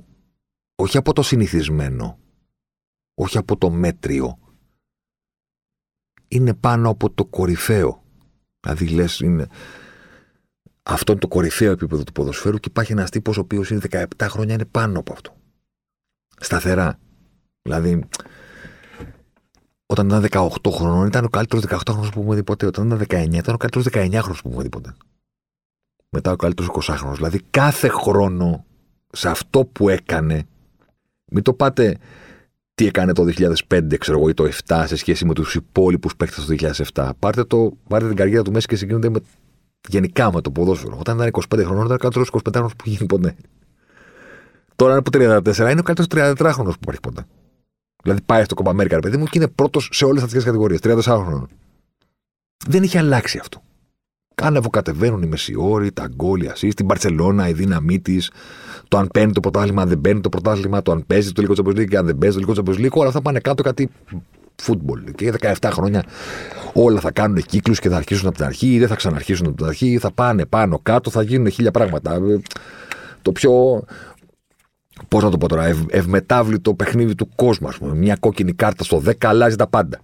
όχι από το συνηθισμένο, όχι από το μέτριο. Είναι πάνω από το κορυφαίο. Δηλαδή λες είναι... Αυτό είναι το κορυφαίο επίπεδο του ποδοσφαίρου και υπάρχει ένας τύπος ο οποίος είναι 17 χρόνια είναι πάνω από αυτό. Σταθερά. Δηλαδή όταν ήταν 18 χρονών ήταν ο καλύτερος 18 χρόνος που μου δει ποτέ. Όταν ήταν 19 ήταν ο καλύτερος 19 χρόνος που μου δει ποτέ. Μετά ο καλύτερος 20 χρόνος. Δηλαδή κάθε χρόνο σε αυτό που έκανε. Μην το πάτε τι έκανε το 2005, ξέρω εγώ, ή το 2007 σε σχέση με τους υπόλοιπους παίκτες το 2007. Πάρτε, το, πάρτε την καριέρα του Μέση και συγκρίνονται με, γενικά με το ποδόσφαιρο. Όταν ήταν 25 χρονών, ήταν ο καλύτερος 25 χρόνο που γίνει ποτέ. Τώρα είναι από 34, είναι ο καλύτερος 34 χρόνο που υπάρχει ποτέ. Δηλαδή πάει στο Κομπα Αμέρικα, παιδί μου, και είναι πρώτος σε όλες αυτές τις κατηγορίες. 34 χρόνων. Δεν είχε αλλάξει αυτό. Ανεβοκατεβαίνουν οι μεσιόροι, τα γκόλ, η στην Παρσελώνα, η δύναμή της, το αν παίρνει το πρωτάθλημα, αν δεν παίρνει το πρωτάθλημα, το αν παίζει το λίγο Champions και αν δεν παίζει το λίγο Champions Όλα αυτά πάνε κάτω κάτι φούτμπολ. Και για 17 χρόνια όλα θα κάνουν κύκλους και θα αρχίσουν από την αρχή, ή δεν θα ξαναρχίσουν από την αρχή, θα πάνε πάνω κάτω, θα γίνουν χίλια πράγματα. Το πιο Πώς να το πω τώρα, ευ, ευμετάβλητο παιχνίδι του κόσμου, ας πούμε. Μια κόκκινη κάρτα στο 10 αλλάζει τα πάντα.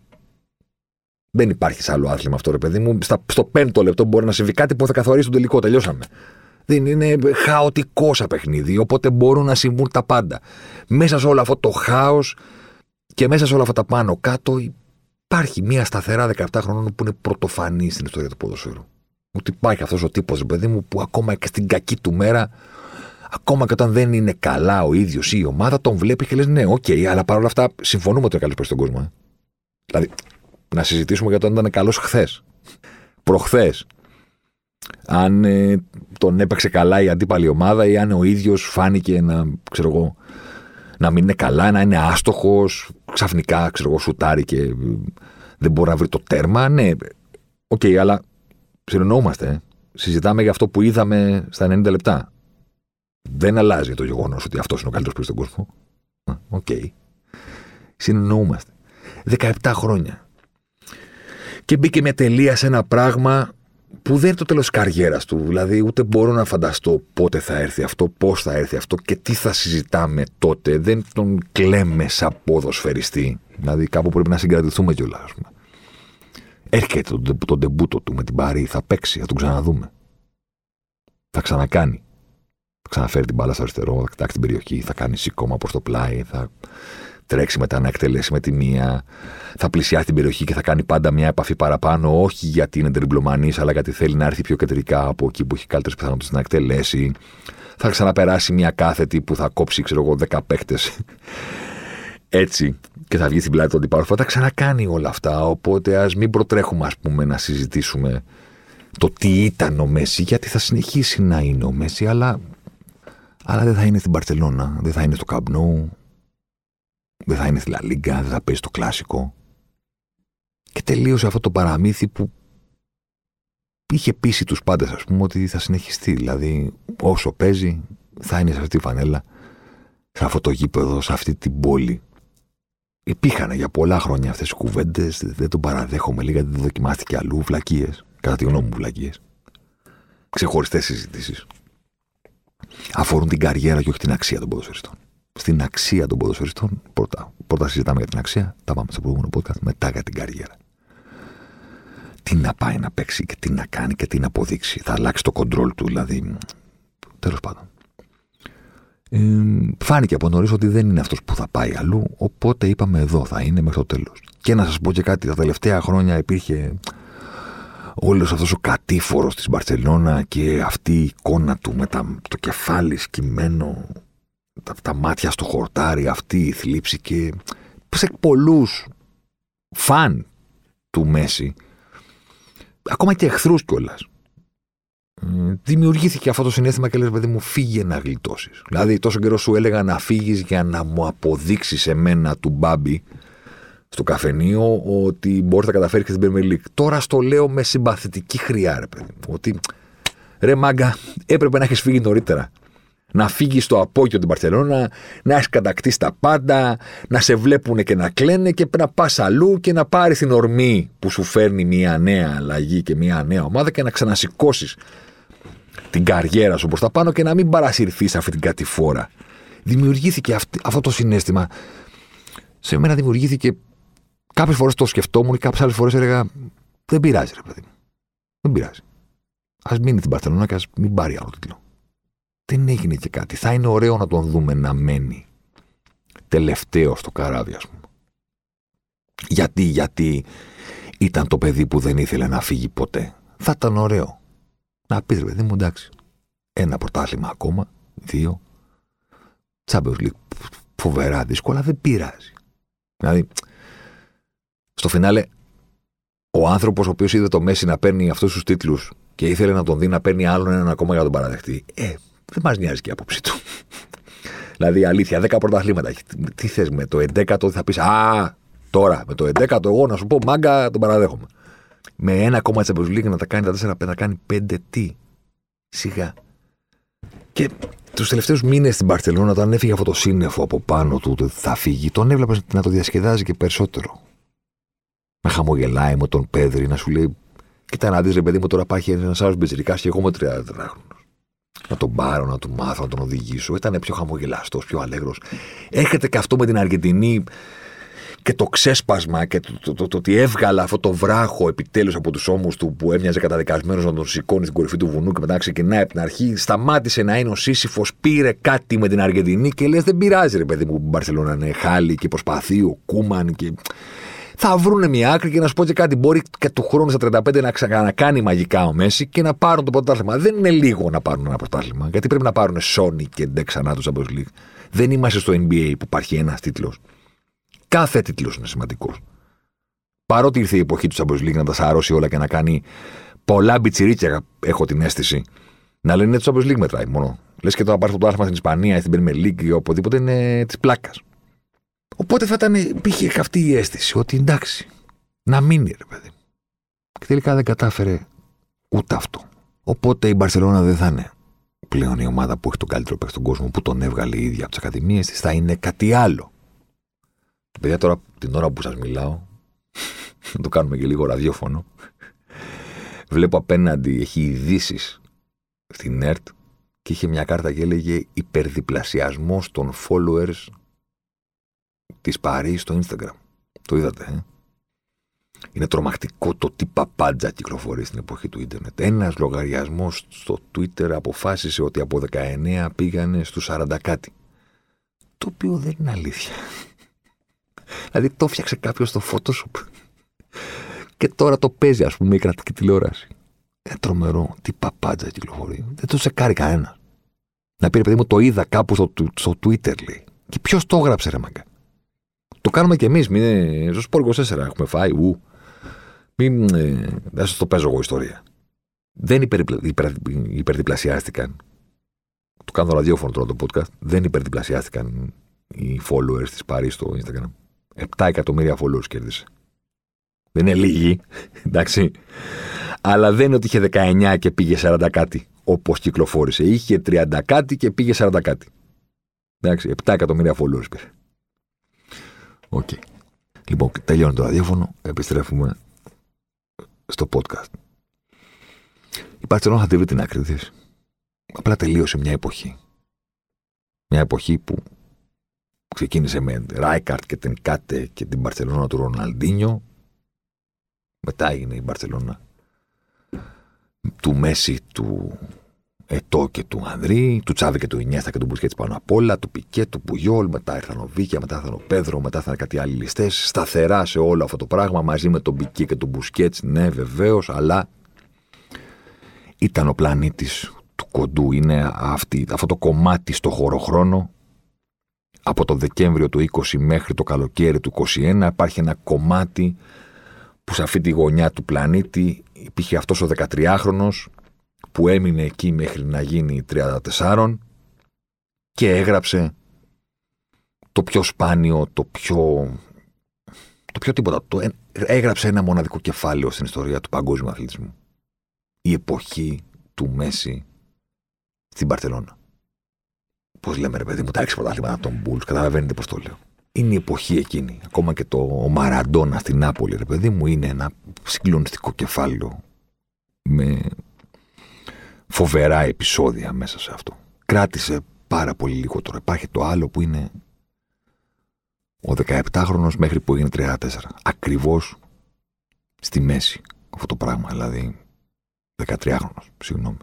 Δεν υπάρχει σε άλλο άθλημα αυτό, ρε παιδί μου. Στα, στο πέμπτο λεπτό μπορεί να συμβεί κάτι που θα καθορίσει τον τελικό. Τελειώσαμε. Δεν είναι χαοτικό σαν παιχνίδι, οπότε μπορούν να συμβούν τα πάντα. Μέσα σε όλο αυτό το χάος και μέσα σε όλα αυτά τα πάνω κάτω υπάρχει μια σταθερά 17 χρονών που είναι πρωτοφανή στην ιστορία του ποδοσφαίρου. Ότι υπάρχει αυτός ο τύπος, παιδί μου, που ακόμα και στην κακή του μέρα ακόμα και όταν δεν είναι καλά ο ίδιος ή η ομάδα, τον βλέπει και λες: Ναι, OK, okay, αλλά παρόλα αυτά συμφωνούμε ότι είναι καλός στον κόσμο. Ε. Δηλαδή, να συζητήσουμε για το αν ήταν καλός χθες. Προχθές. Αν ε, τον έπαιξε καλά η αντίπαλη ομάδα ή αν ο ίδιος φάνηκε να, ξέρω εγώ, να μην είναι καλά, να είναι άστοχος, ξαφνικά ξέρω εγώ, σουτάρει και ε, δεν μπορεί να βρει το τέρμα. Ναι, OK, okay, αλλά συνεννοούμαστε. Ε. Συζητάμε για αυτό που είδαμε στα 90 λεπτά. Δεν αλλάζει το γεγονός ότι αυτός είναι ο καλύτερος παίκτης στον κόσμο. OK. Okay. Συνεννοούμαστε. 17 χρόνια. Και μπήκε με τελεία σε ένα πράγμα που δεν είναι το τέλος της καριέρας του. Δηλαδή, ούτε μπορώ να φανταστώ πότε θα έρθει αυτό, πώς θα έρθει αυτό και τι θα συζητάμε τότε. Δεν τον κλαίμε σαν ποδοσφαιριστή. Δηλαδή, κάπου πρέπει να συγκρατηθούμε κιόλας, ας πούμε. Έρχεται τον, τον τεμπούτο του με την Παρή, θα παίξει, θα τον ξαναδούμε. Θα ξανακάνει. Θα ξαναφέρει την μπάλα στο αριστερό, θα κοιτάξει την περιοχή, θα κάνει σηκώμα προς το πλάι, θα τρέξει μετά να εκτελέσει με τη μία, θα πλησιάσει την περιοχή και θα κάνει πάντα μια επαφή παραπάνω, όχι γιατί είναι τριμπλωμανή, αλλά γιατί θέλει να έρθει πιο κεντρικά από εκεί που έχει καλύτερες πιθανότητες να εκτελέσει. Θα ξαναπεράσει μια κάθετη που θα κόψει, ξέρω εγώ, 10 παίχτε έτσι και θα βγει στην πλάτη του αντιπάλου. Θα τα ξανακάνει όλα αυτά. Οπότε ας μην προτρέχουμε, ας πούμε, να συζητήσουμε το τι ήταν ο Μέση, γιατί θα συνεχίσει να είναι ο Μέση, αλλά, αλλά δεν θα είναι στην Παρσελώνα, δεν θα είναι στο Καμπνού, δεν θα είναι στη Λαλίγκα, δεν θα παίζει το κλασικό. Και τελείωσε αυτό το παραμύθι που είχε πείσει τους πάντες, ας πούμε, ότι θα συνεχιστεί. Δηλαδή, όσο παίζει, θα είναι σε αυτή τη φανέλα, σε αυτό το γήπεδο, σε αυτή την πόλη. Υπήρχαν για πολλά χρόνια αυτές οι κουβέντες, δεν τον παραδέχομαι λίγα, δεν δοκιμάστηκε αλλού, βλακίες, κατά τη γνώμη μου βλακίες. Ξεχωριστές συζητήσεις. Αφορούν την καριέρα και όχι την αξία των ποδοσφαιριστών στην αξία των ποδοσφαιριστών. Πρώτα, πρώτα συζητάμε για την αξία, τα πάμε στο προηγούμενο podcast, μετά για την καριέρα. Τι να πάει να παίξει και τι να κάνει και τι να αποδείξει. Θα αλλάξει το κοντρόλ του, δηλαδή. Τέλος πάντων. Ε, φάνηκε από νωρίς ότι δεν είναι αυτός που θα πάει αλλού, οπότε είπαμε εδώ θα είναι μέχρι το τέλος. Και να σας πω και κάτι, τα τελευταία χρόνια υπήρχε όλος αυτός ο κατήφορος της Μπαρσελόνα και αυτή η εικόνα του με το κεφάλι σκυμμένο τα, τα μάτια στο χορτάρι, αυτή η θλίψη και σε πολλούς φαν του Μέση, ακόμα και εχθρούς κιόλας. Δημιουργήθηκε αυτό το συνέστημα και λες παιδί μου φύγε να γλιτώσεις. Δηλαδή τόσο καιρό σου έλεγα να φύγεις για να μου αποδείξεις εμένα του Μπάμπη στο καφενείο ότι μπορείς να καταφέρεις και στην Premier League. Τώρα στο λέω με συμπαθητική χρειά, ρε παιδί μου. Ότι ρε μάγκα, έπρεπε να έχεις φύγει νωρίτερα να φύγει στο απόγειο την Παρσελώνα, να έχεις κατακτήσει τα πάντα, να σε βλέπουν και να κλαίνε και να πας αλλού και να πάρεις την ορμή που σου φέρνει μια νέα αλλαγή και μια νέα ομάδα και να ξανασηκώσεις την καριέρα σου προς τα πάνω και να μην παρασυρθείς αυτή την κατηφόρα. Δημιουργήθηκε αυτό το συνέστημα. Σε μένα δημιουργήθηκε. Κάποιες φορές το σκεφτόμουν και κάποιες άλλες φορές έλεγα Δεν πειράζει, ρε παιδί μου. Δεν πειράζει. Α μείνει την Παρσελώνα και ας μην πάρει άλλο τίτλο δεν έγινε και κάτι. Θα είναι ωραίο να τον δούμε να μένει τελευταίο στο καράβι, ας πούμε. Γιατί, γιατί ήταν το παιδί που δεν ήθελε να φύγει ποτέ. Θα ήταν ωραίο. Να πεις, παιδί μου, εντάξει. Ένα πρωτάθλημα ακόμα, δύο. Champions League φοβερά δύσκολα, δεν πειράζει. Δηλαδή, στο φινάλε, ο άνθρωπος ο οποίος είδε το Μέση να παίρνει αυτούς τους τίτλους και ήθελε να τον δει να παίρνει άλλον έναν ακόμα για να τον παραδεχτεί. Ε, δεν μας νοιάζει και η άποψή του. δηλαδή, αλήθεια, 10 πρωταθλήματα. Τι θες με το 11ο, θα πεις Α, τώρα με το 11ο, εγώ να σου πω μάγκα, τον παραδέχομαι. Με ένα κόμμα τη Champions να τα κάνει τα 4 να κάνει 5 τι; Σιγά. Και τους τελευταίους μήνες στην Παρσελόνα, όταν έφυγε αυτό το σύννεφο από πάνω του ότι θα φύγει, τον έβλεπες να το διασκεδάζει και περισσότερο. Με χαμογελάει με τον Πέδρη να σου λέει: Κοίτα να δεις, ρε παιδί μου, τώρα υπάρχει ένας άλλο μπεζερικά και εγώ με 30 χρόνια να τον πάρω, να του μάθω, να τον οδηγήσω. Ήταν πιο χαμογελαστός, πιο αλέγρος. Έρχεται και αυτό με την Αργεντινή και το ξέσπασμα και το, το, το, ότι έβγαλε αυτό το βράχο επιτέλους από τους ώμους του που έμοιαζε καταδικασμένος να τον σηκώνει στην κορυφή του βουνού και μετά ξεκινάει από την αρχή. Σταμάτησε να είναι ο Σύσυφο, πήρε κάτι με την Αργεντινή και λες: Δεν πειράζει, ρε παιδί μου, που η Μπαρσελόνα είναι χάλι και προσπαθεί ο Κούμαν και θα βρουν μια άκρη και να σου πω και κάτι. Μπορεί και του χρόνου στα 35 να ξανακάνει μαγικά ο Μέση και να πάρουν το πρωτάθλημα. Δεν είναι λίγο να πάρουν ένα πρωτάθλημα. Γιατί πρέπει να πάρουν Sony και ντε ξανά τους Champions League. Δεν είμαστε στο NBA που υπάρχει ένας τίτλος. Κάθε τίτλος είναι σημαντικός. Παρότι ήρθε η εποχή του Champions League να τα σαρώσει όλα και να κάνει πολλά μπιτσιρίκια, έχω την αίσθηση. Να λένε το Champions League μετράει μόνο. Λες και το να πάρεις το άθλημα στην Ισπανία ή στην Premier League ή οπουδήποτε είναι της πλάκας. Οπότε θα ήταν, υπήρχε αυτή η αίσθηση ότι εντάξει, να μείνει ρε παιδί. Και τελικά δεν κατάφερε ούτε αυτό. Οπότε η Μπαρσελόνα δεν θα είναι πλέον η ομάδα που έχει τον καλύτερο παίκτη στον κόσμο, που τον έβγαλε η ίδια από τις ακαδημίες της, θα είναι κάτι άλλο. Παιδιά, τώρα την ώρα που σας μιλάω, να το κάνουμε και λίγο ραδιόφωνο. Βλέπω απέναντι, έχει ειδήσει στην ΕΡΤ και είχε μια κάρτα και έλεγε υπερδιπλασιασμός των followers της Παρή στο Instagram. Το είδατε, ε; Είναι τρομακτικό το τι παπάντζα κυκλοφορεί στην εποχή του ίντερνετ. Ένας λογαριασμός στο Twitter αποφάσισε ότι από 19 πήγανε στους 40 κάτι. Το οποίο δεν είναι αλήθεια. δηλαδή το φτιάξε κάποιος στο Photoshop. Και τώρα το παίζει, ας πούμε, η κρατική τηλεόραση. Είναι τρομερό. Τι παπάντζα κυκλοφορεί. Δεν το σεκάρει κανένας. Να πει, παιδί μου, το είδα κάπου στο, στο Twitter, λέει. Και ποιος το έγραψε, ρε μαγκα. Το κάνουμε κι εμείς. Μην στο Σπορ 24 έχουμε φάει. Ου. Μην. Ε, δεν σας το παίζω εγώ ιστορία. Δεν υπερ, υπερ, υπερδιπλασιάστηκαν. Το κάνω ραδιόφωνο τώρα το podcast. Δεν υπερδιπλασιάστηκαν οι followers της Παρί στο Instagram. 7 εκατομμύρια followers κέρδισε. Δεν είναι λίγοι, εντάξει. Αλλά δεν είναι ότι είχε 19 και πήγε 40 κάτι, όπως κυκλοφόρησε. Είχε 30 κάτι και πήγε 40 κάτι. Εντάξει, 7 εκατομμύρια followers πήρε. OK. Okay. Λοιπόν, τελειώνει το ραδιόφωνο, επιστρέφουμε στο podcast. Η Παρσελόνα θα τη βρει την άκρη τη. Απλά τελείωσε μια εποχή. Μια εποχή που ξεκίνησε με Ράικαρτ και την Κάτε και την Παρσελόνα του Ροναλντίνιο. Μετά έγινε η Μπαρσελόνα του Μέση, του Ετώ και του Ανδρή, του Τσάβη και του Ινιέστα και του Μπουσκέτ πάνω απ' όλα, του Πικέ, του Πουγιόλ, μετά ήρθαν ο Βίκια, μετά ήρθαν ο Πέδρο, μετά ήρθαν κάτι άλλοι ληστές. Σταθερά σε όλο αυτό το πράγμα μαζί με τον Πικέ και τον Μπουσκέτ, ναι, βεβαίως, αλλά ήταν ο πλανήτης του κοντού. Είναι αυτή, αυτό το κομμάτι στο χωροχρόνο από το Δεκέμβριο του 20 μέχρι το καλοκαίρι του 21 υπάρχει ένα κομμάτι που σε αυτή τη γωνιά του πλανήτη υπήρχε αυτός ο 13χρονος που έμεινε εκεί μέχρι να γίνει 34 και έγραψε το πιο σπάνιο, το πιο... το πιο τίποτα. Το έγραψε ένα μοναδικό κεφάλαιο στην ιστορία του παγκόσμιου αθλητισμού. Η εποχή του Μέση στην Παρσελώνα. Πώς λέμε, ρε παιδί μου, τα έξι πρωτάθληματα από τον Μπούλς, καταλαβαίνετε πώς το λέω. Είναι η εποχή εκείνη. Ακόμα και το Μαραντόνα στην Νάπολη, ρε παιδί μου, είναι ένα συγκλονιστικό κεφάλαιο με φοβερά επεισόδια μέσα σε αυτό. Κράτησε πάρα πολύ λίγο τώρα. Υπάρχει το άλλο που είναι ο 17χρονο μέχρι που έγινε 34. Ακριβώς στη μέση αυτό το πράγμα. Δηλαδή 13χρονο, συγγνώμη.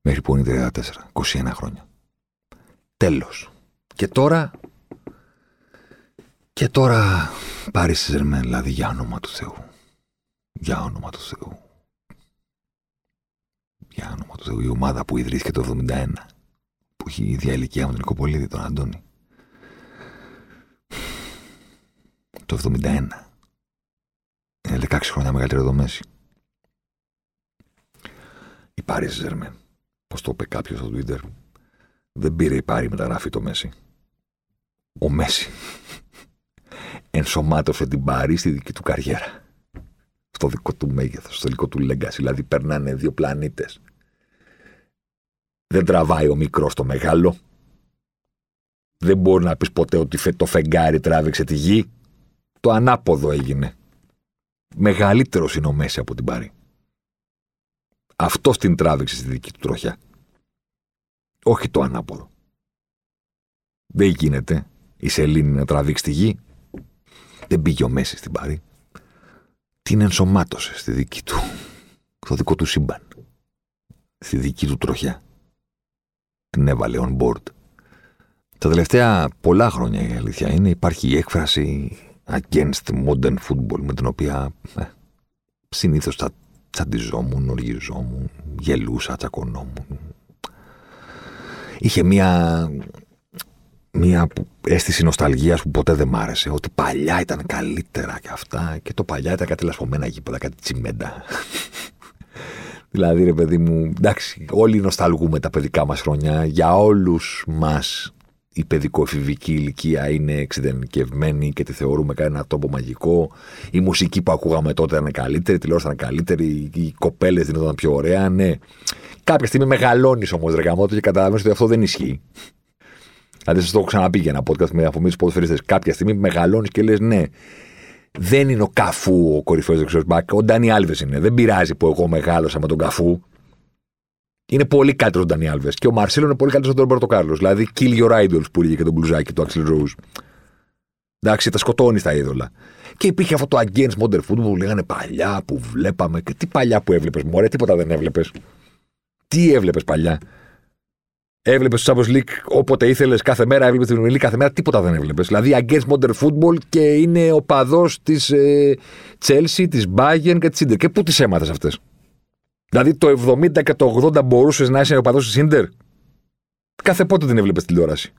Μέχρι που είναι 34. 21 χρόνια. Τέλος. Και τώρα... Και τώρα πάρει Ζερμέν, δηλαδή για όνομα του Θεού. Για όνομα του Θεού. Για όνομα του Θεού. Η ομάδα που ιδρύθηκε το 71. Που έχει η ίδια ηλικία με τον Νικοπολίδη, τον Αντώνη. Το 71. Είναι 16 χρόνια μεγαλύτερο το Μέση. Η Πάρη Ζερμέν. Πώς το είπε κάποιος στο Twitter δεν πήρε η πάρη μεταγραφή το Μέση. Ο Μέση ενσωμάτωσε την Πάρη στη δική του καριέρα. Στο δικό του μέγεθος, στο δικό του legacy. Δηλαδή περνάνε δύο πλανήτες. Δεν τραβάει ο μικρός το μεγάλο. Δεν μπορεί να πεις ποτέ ότι το φεγγάρι τράβηξε τη γη. Το ανάποδο έγινε. Μεγαλύτερος είναι ο Μέση από την Πάρη. Αυτός την τράβηξε στη δική του τροχιά. Όχι το ανάποδο. Δεν γίνεται η σελήνη να τραβήξει τη γη. Δεν πήγε ο Μέση στην Πάρη. Την ενσωμάτωσε στη δική του, στο δικό του σύμπαν. Στη δική του τροχιά. Την έβαλε on board. Τα τελευταία πολλά χρόνια η αλήθεια είναι υπάρχει η έκφραση against modern football με την οποία ε, συνήθως θα τσαντιζόμουν, οργιζόμουν, γελούσα, τσακωνόμουν, είχε μία, μία αίσθηση νοσταλγίας που ποτέ δεν μ' άρεσε. Ότι παλιά ήταν καλύτερα και αυτά. Και το παλιά ήταν κάτι λασπωμένα γήπεδα, κάτι τσιμέντα. Δηλαδή, ρε παιδί μου, εντάξει, όλοι νοσταλγούμε τα παιδικά μας χρόνια. Για όλους μας η παιδικοεφηβική ηλικία είναι εξειδενικευμένη και τη θεωρούμε ένα τόπο μαγικό. Η μουσική που ακούγαμε τότε ήταν καλύτερη, η τηλεόραση ήταν καλύτερη, οι κοπέλες δεν ήταν πιο ωραία. Ναι. Κάποια στιγμή μεγαλώνεις όμως, ρε γαμότο, και καταλαβαίνεις ότι αυτό δεν ισχύει. Δηλαδή, σας το έχω ξαναπεί για ένα podcast με αφορμή του Κάποια στιγμή μεγαλώνεις και λες, ναι, δεν είναι ο Καφού ο κορυφαίος δεξιός Ο Ντάνι Άλβες είναι. Δεν πειράζει που εγώ μεγάλωσα με τον Καφού. Είναι πολύ καλύτερος ο Ντάνι Άλβες. Και ο Μαρσέλο είναι πολύ καλύτερος από τον Ρομπέρτο Κάρλος. Δηλαδή, kill your idols που έλεγε και τον μπλουζάκι του Axel Rose. Εντάξει, τα σκοτώνεις τα είδωλα. Και υπήρχε αυτό το against modern football που λέγανε παλιά που βλέπαμε. Και τι παλιά που έβλεπες, Μωρέ, τίποτα δεν έβλεπες. Τι έβλεπες παλιά. Έβλεπες το Champions League όποτε ήθελες κάθε μέρα, έβλεπες την League κάθε μέρα, τίποτα δεν έβλεπες. Δηλαδή against modern football και είναι ο παδός της ε, Chelsea, της Bayern και της Inter. Και πού τις έμαθες αυτές; Δηλαδή το 70 και το 80 μπορούσες να είσαι ο παδός της Inter; Κάθε πότε την έβλεπες τηλεόραση;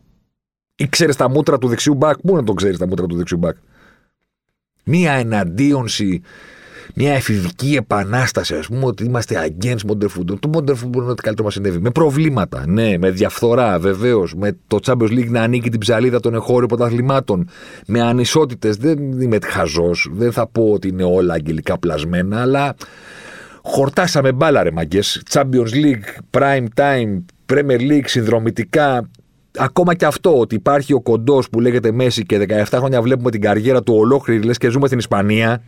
Ή ξέρει τα μούτρα του δεξιού μπακ; Πού να το ξέρεις τα μούτρα του δεξιού μπακ; Μία εναντίονση μια εφηβική επανάσταση, ας πούμε, ότι είμαστε against modern football. Το modern football είναι ό,τι καλύτερο μας συνέβη. Με προβλήματα, ναι, με διαφθορά, βεβαίως, με το Champions League να ανήκει την ψαλίδα των εγχώριων πρωταθλημάτων, με ανισότητες. Δεν είμαι χαζός, δεν θα πω ότι είναι όλα αγγελικά πλασμένα, αλλά χορτάσαμε μπάλα, ρε μαγκέ. Champions League, prime time, Premier League, συνδρομητικά. Ακόμα και αυτό, ότι υπάρχει ο κοντός που λέγεται Μέση και 17 χρόνια βλέπουμε την καριέρα του ολόκληρη, λες και ζούμε στην Ισπανία.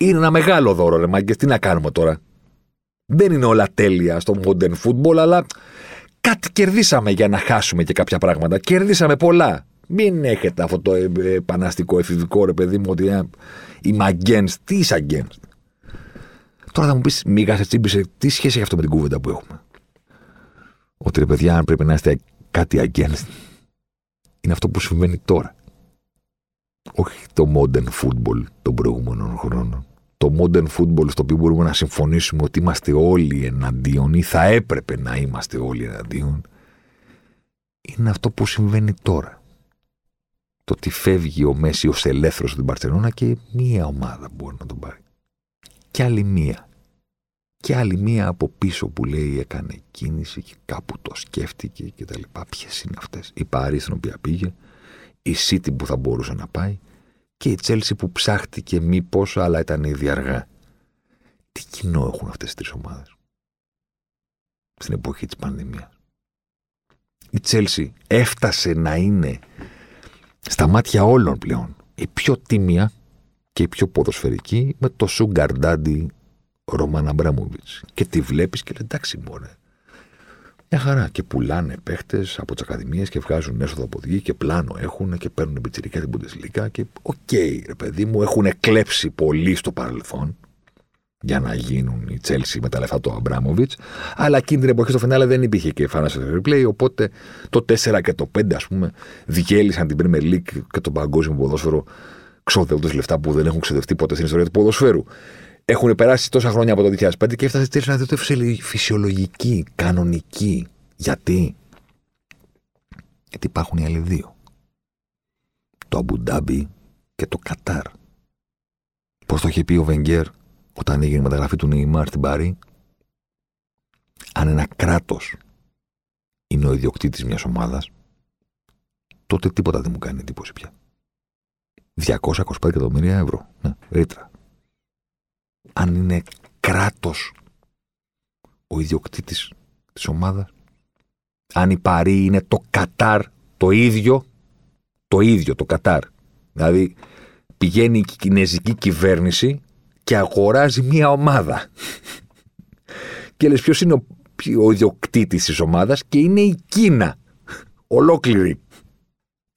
Είναι ένα μεγάλο δώρο, ρε Μάγκες. Τι να κάνουμε τώρα; Δεν είναι όλα τέλεια στο modern football, αλλά κάτι κερδίσαμε για να χάσουμε και κάποια πράγματα. Κερδίσαμε πολλά. Μην έχετε αυτό το επαναστικό εφηβικό ρε παιδί μου ότι ε, είμαι against. Τι είσαι against; Τώρα θα μου πεις, Μίγα, σε τσίμπησε, τι σχέση έχει αυτό με την κούβεντα που έχουμε; Ότι ρε παιδιά, αν πρέπει να είστε κάτι against, είναι αυτό που συμβαίνει τώρα όχι το modern football των προηγούμενων χρόνων. Το modern football στο οποίο μπορούμε να συμφωνήσουμε ότι είμαστε όλοι εναντίον ή θα έπρεπε να είμαστε όλοι εναντίον είναι αυτό που συμβαίνει τώρα. Το ότι φεύγει ο Μέση ως ελεύθερος στην Παρσελώνα και μία ομάδα μπορεί να τον πάρει. Και άλλη μία. Και άλλη μία από πίσω που λέει έκανε κίνηση και κάπου το σκέφτηκε και τα λοιπά. Ποιες είναι αυτές; Η Παρή στην οποία πήγε η City που θα μπορούσε να πάει και η Τσέλσι που ψάχτηκε μήπω, αλλά ήταν ήδη αργά. Τι κοινό έχουν αυτές τις τρεις ομάδες στην εποχή της πανδημίας; Η Τσέλσι έφτασε να είναι στα μάτια όλων πλέον η πιο τίμια και η πιο ποδοσφαιρική με το sugar daddy Ρόμαν Αμπράμοβιτς. Και τη βλέπεις και λέει εντάξει μωρέ, μια χαρά. Και πουλάνε παίχτες από τις ακαδημίες και βγάζουν έσοδο από εκεί και πλάνο έχουν και παίρνουν πιτσιρικά την Bundesliga. Και OK, okay, ρε παιδί μου, έχουν κλέψει πολύ στο παρελθόν για να γίνουν οι Chelsea με τα λεφτά του Αμπράμοβιτ. Αλλά εκείνη την εποχή στο φινάλε δεν υπήρχε και financial replay. Οπότε το 4 και το 5, ας πούμε, διέλυσαν την Premier League και τον παγκόσμιο ποδόσφαιρο ξοδεύοντα λεφτά που δεν έχουν ξοδευτεί ποτέ στην ιστορία του ποδοσφαίρου. Έχουν περάσει τόσα χρόνια από το 2005 και έφτασε στη να δείτε φυσιολογική, κανονική. Γιατί; Γιατί υπάρχουν οι άλλοι δύο. Το Αμπουντάμπι και το Κατάρ. Πώς το είχε πει ο Βενγκέρ όταν έγινε η μεταγραφή του Νεϊμάρ στην Παρή; Αν ένα κράτος είναι ο ιδιοκτήτης μιας ομάδας, τότε τίποτα δεν μου κάνει εντύπωση πια. 225 εκατομμύρια ευρώ. Ναι, ρήτρα αν είναι κράτος ο ιδιοκτήτης της ομάδας. Αν η Παρή είναι το Κατάρ το ίδιο, το ίδιο το Κατάρ. Δηλαδή πηγαίνει η κινέζικη κυβέρνηση και αγοράζει μία ομάδα. και λες ποιος είναι ο, ο ιδιοκτήτης της ομάδας και είναι η Κίνα. Ολόκληρη.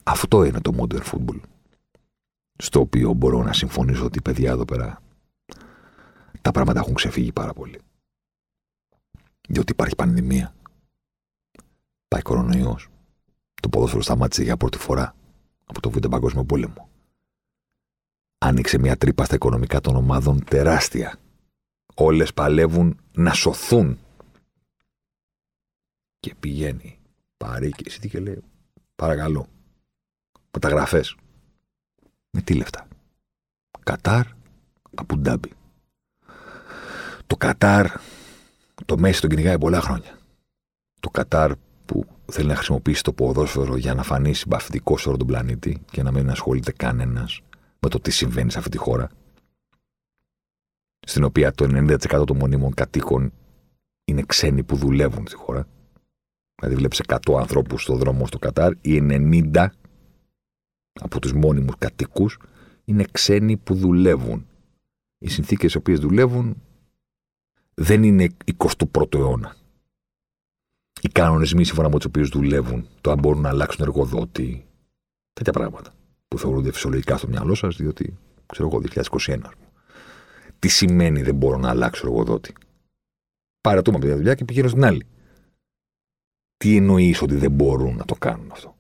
Αυτό είναι το modern football. Στο οποίο μπορώ να συμφωνήσω ότι παιδιά εδώ πέρα τα πράγματα έχουν ξεφύγει πάρα πολύ. Διότι υπάρχει πανδημία. Πάει κορονοϊός. Το ποδόσφαιρο σταμάτησε για πρώτη φορά από το Β' Παγκόσμιο Πόλεμο. Άνοιξε μια τρύπα στα οικονομικά των ομάδων τεράστια. Όλες παλεύουν να σωθούν. Και πηγαίνει. Πάρει και εσύ και λέει: Παρακαλώ. Μεταγραφές. Με τι λεφτά. Κατάρ, Απουντάμπι. Το Κατάρ, το Μέση τον κυνηγάει πολλά χρόνια. Το Κατάρ που θέλει να χρησιμοποιήσει το ποδόσφαιρο για να φανεί συμπαθητικό σε όλο τον πλανήτη και να μην ασχολείται κανένας με το τι συμβαίνει σε αυτή τη χώρα. Στην οποία το 90% των μονίμων κατοίκων είναι ξένοι που δουλεύουν στη χώρα. Δηλαδή, βλέπεις 100 ανθρώπους στο δρόμο στο Κατάρ, οι 90 από τους μόνιμους κατοίκου είναι ξένοι που δουλεύουν. Οι συνθήκες οι οποίες δουλεύουν δεν είναι 21ο αιώνα. Οι κανονισμοί σύμφωνα με τους οποίους δουλεύουν, το αν μπορούν να αλλάξουν εργοδότη, τέτοια πράγματα. που θεωρούνται φυσιολογικά στο μυαλό σας, διότι ξέρω εγώ, 2021. Τι σημαίνει δεν μπορώ να αλλάξω εργοδότη; Παρατούμε από τη δουλειά και πηγαίνω στην άλλη. Τι εννοείς ότι δεν μπορούν να το κάνουν αυτό;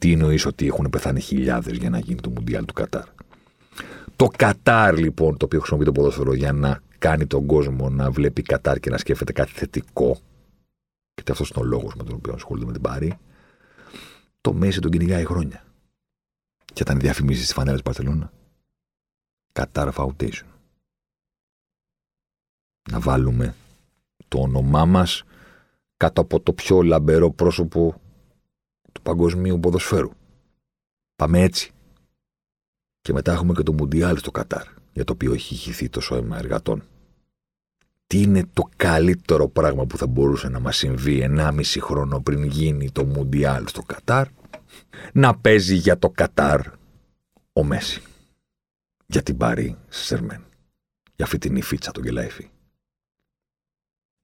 Τι εννοείς ότι έχουν πεθάνει χιλιάδες για να γίνει το Μουντιάλ του Κατάρ; Το Κατάρ, λοιπόν, το οποίο χρησιμοποιεί το ποδόσφαιρο για να κάνει τον κόσμο να βλέπει Κατάρ και να σκέφτεται κάτι θετικό, γιατί αυτός είναι ο λόγος με τον οποίο ασχολούνται με την Πάρη, το Μέση τον κυνηγάει χρόνια. Και ήταν διαφημίσεις της φανέλα Παρσελόνα. Κατάρ Foundation. Να βάλουμε το όνομά μας κάτω από το πιο λαμπερό πρόσωπο του παγκοσμίου ποδοσφαίρου. Πάμε έτσι. Και μετά έχουμε και το Μουντιάλ στο Κατάρ, για το οποίο έχει χυθεί τόσο αίμα εργατών. Τι είναι το καλύτερο πράγμα που θα μπορούσε να μας συμβεί 1,5 χρόνο πριν γίνει το Μουντιάλ στο Κατάρ, να παίζει για το Κατάρ ο Μέση. Για την Πάρη Σερμέν. Για αυτή την υφίτσα τον Γελάιφη.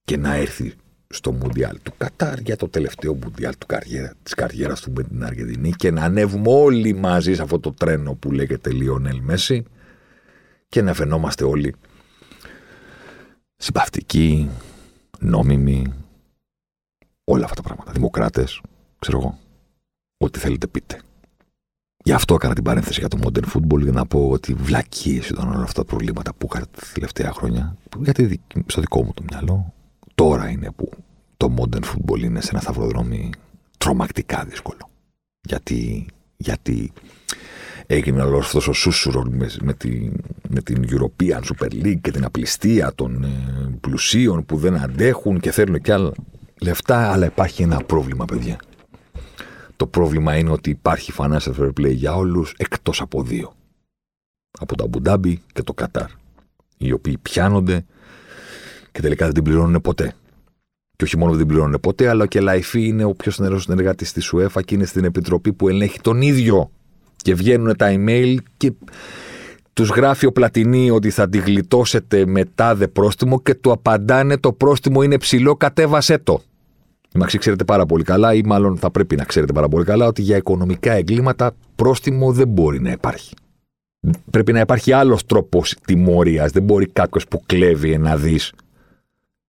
Και να έρθει στο Μουντιάλ του Κατάρ για το τελευταίο Μουντιάλ του καριέρα, της καριέρας του με την Αργεντινή και να ανέβουμε όλοι μαζί σε αυτό το τρένο που λέγεται Λιονέλ Μέση και να φαινόμαστε όλοι συμπαυτικοί, νόμιμοι, όλα αυτά τα πράγματα. Δημοκράτες, ξέρω εγώ, ό,τι θέλετε πείτε. Γι' αυτό έκανα την παρένθεση για το modern football για να πω ότι βλακίες ήταν όλα αυτά τα προβλήματα που είχα τα τελευταία χρόνια. Γιατί στο δικό μου το μυαλό τώρα είναι που το modern football είναι σε ένα σταυροδρόμι τρομακτικά δύσκολο. Γιατί, γιατί έγινε όλος αυτός ο σούσουρο με, με, την, με την European Super League και την απληστία των ε, πλουσίων που δεν αντέχουν και θέλουν και άλλα λεφτά. Αλλά υπάρχει ένα πρόβλημα, παιδιά. Το πρόβλημα είναι ότι υπάρχει financial fair play για όλους εκτός από δύο. Από το Αμπουντάμπι και το Κατάρ. Οι οποίοι πιάνονται και τελικά δεν την πληρώνουν ποτέ. Και όχι μόνο δεν την πληρώνουν ποτέ, αλλά και Λαϊφή είναι ο πιο στενερός συνεργάτης της UEFA και είναι στην επιτροπή που ελέγχει τον ίδιο. Και βγαίνουν τα email και τους γράφει ο Πλατινί ότι θα τη γλιτώσετε μετά δε πρόστιμο και του απαντάνε το πρόστιμο είναι ψηλό, κατέβασέ το. Μαξί ξέρετε πάρα πολύ καλά, ή μάλλον θα πρέπει να ξέρετε πάρα πολύ καλά, ότι για οικονομικά εγκλήματα πρόστιμο δεν μπορεί να υπάρχει. Πρέπει να υπάρχει άλλος τρόπος τιμωρίας. Δεν μπορεί κάποιος που κλέβει ένα δι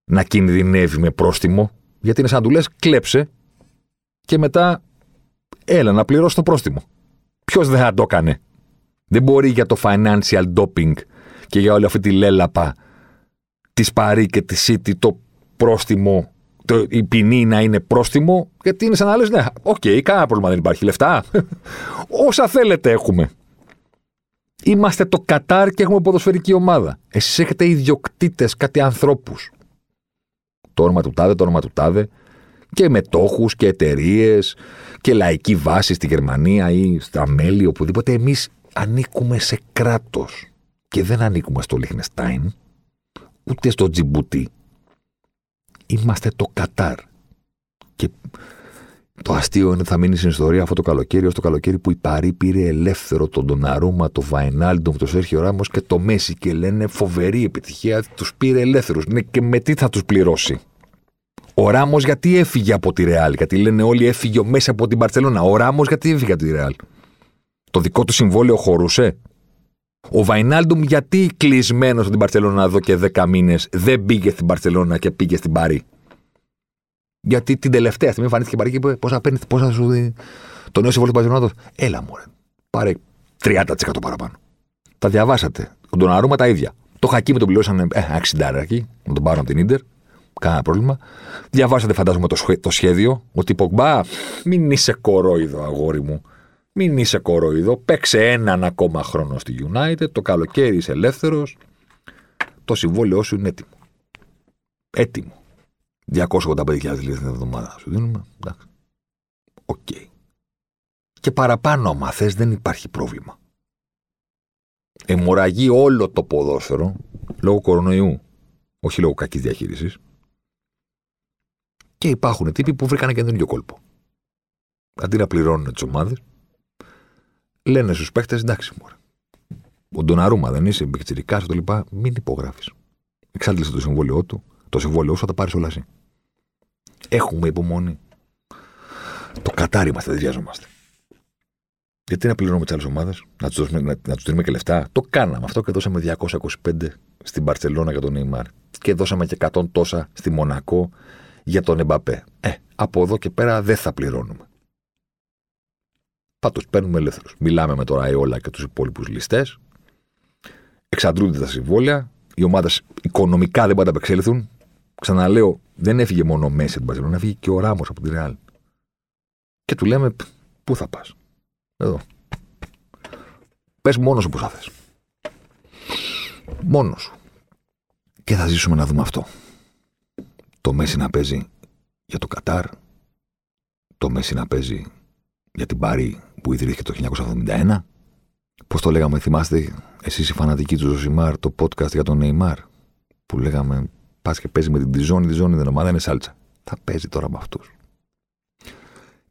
να κινδυνεύει με πρόστιμο, γιατί είναι σαν να του λες: κλέψε και μετά έλα να πληρώσει το πρόστιμο. Ποιος δεν θα το έκανε; Δεν μπορεί για το financial doping και για όλη αυτή τη λέλαπα της Παρί και της City το πρόστιμο, το, η ποινή να είναι πρόστιμο, γιατί είναι σαν να λες, ναι, OK, okay, κανένα πρόβλημα δεν υπάρχει. Λεφτά. Όσα θέλετε έχουμε. Είμαστε το Κατάρ και έχουμε ποδοσφαιρική ομάδα. Εσείς έχετε ιδιοκτήτες, κάτι ανθρώπους το όνομα του τάδε, το όνομα του τάδε και μετόχους και εταιρείες και λαϊκή βάση στη Γερμανία ή στα μέλη, οπουδήποτε. Εμείς ανήκουμε σε κράτος και δεν ανήκουμε στο Λιχνεστάιν ούτε στο Τζιμπούτι. Είμαστε το Κατάρ. Και το αστείο είναι ότι θα μείνει στην ιστορία αυτό το καλοκαίρι, ως το καλοκαίρι που η Παρή πήρε ελεύθερο τον Ντοναρούμα, το Βαϊνάλντομ, το Σέρχιο Ράμος και το Μέση και λένε φοβερή επιτυχία, τους πήρε ελεύθερους. Ναι, και με τι θα τους πληρώσει; Ο Ράμος γιατί έφυγε από τη Ρεάλ, γιατί λένε όλοι έφυγε μέσα από την Παρσελώνα. Ο Ράμος γιατί έφυγε από τη Ρεάλ; Το δικό του συμβόλαιο χωρούσε; Ο Βαϊνάλντουμ γιατί κλεισμένος στην Παρσελώνα εδώ και 10 μήνες δεν πήγε στην Παρσελώνα και πήγε στην Παρή; Γιατί την τελευταία στιγμή εμφανίστηκε η Παρή και είπε πόσα παίρνεις, πόσα σου δει το νέο συμβόλαιο του Παρσελώνα. Έλα μου, πάρε 30% παραπάνω. Τα διαβάσατε. Ο Ντοναρούμα τα ίδια. Το χακί με τον πληρώσανε ε, 60 εκεί, να τον πάρω από την ντερ. Κανένα πρόβλημα. Διαβάσατε, φαντάζομαι, το, σχέδιο. Ότι Πογμπά, μην είσαι κορόιδο, αγόρι μου. Μην είσαι κορόιδο. Παίξε έναν ακόμα χρόνο στη United. Το καλοκαίρι είσαι ελεύθερος. Το συμβόλαιό σου είναι έτοιμο. Έτοιμο. 285.000 λίρες την εβδομάδα σου δίνουμε. Εντάξει. OK. Okay. Και παραπάνω, άμα θες, δεν υπάρχει πρόβλημα. Αιμορραγεί όλο το ποδόσφαιρο λόγω κορονοϊού. Όχι λόγω κακής διαχείρισης. Και υπάρχουν τύποι που βρήκαν και τον ίδιο κόλπο. Αντί να πληρώνουν τις ομάδες, λένε στους παίχτε εντάξει, μωρέ. Ο Ντοναρούμα δεν είσαι, μπικτζυρικά, το λοιπά, μην υπογράφεις. Εξάντλησε το συμβόλαιό του, το συμβόλαιό σου θα τα πάρεις όλα εσύ. Έχουμε υπομονή. Το κατάρι είμαστε, δεν βιαζόμαστε. Γιατί να πληρώνουμε τις άλλες ομάδες, να τους να, να τους δίνουμε και λεφτά. Το κάναμε αυτό και δώσαμε 225 στην Παρσελώνα για τον Νεϊμάρ. Και δώσαμε και 100 τόσα στη Μονακό για τον Εμπαπέ. Ε, από εδώ και πέρα δεν θα πληρώνουμε. Πάντως παίρνουμε ελεύθερους. Μιλάμε με τον Αϊόλα και τους υπόλοιπους ληστές. Εξαντλούνται τα συμβόλαια. Οι ομάδες οικονομικά δεν μπορούν να απεξέλθουν. Ξαναλέω, δεν έφυγε μόνο ο Μέση από την Παρσελόνα, έφυγε και ο Ράμος από τη Ρεάλ. Και του λέμε, πού θα πας; Εδώ. Πες μόνος σου που θα θες. Μόνος σου. Και θα ζήσουμε να δούμε αυτό. Το Μέση να παίζει για το Κατάρ. Το Μέση να παίζει για την Πάρη που ιδρύθηκε το 1971. Πώς το λέγαμε, θυμάστε εσείς οι φανατικοί του Ζωσιμάρ, το podcast για τον Νεϊμάρ, που λέγαμε πας και παίζεις με την Τιζόνη, τη Ζώνη δεν ομάδα είναι σάλτσα. Θα παίζει τώρα με αυτούς.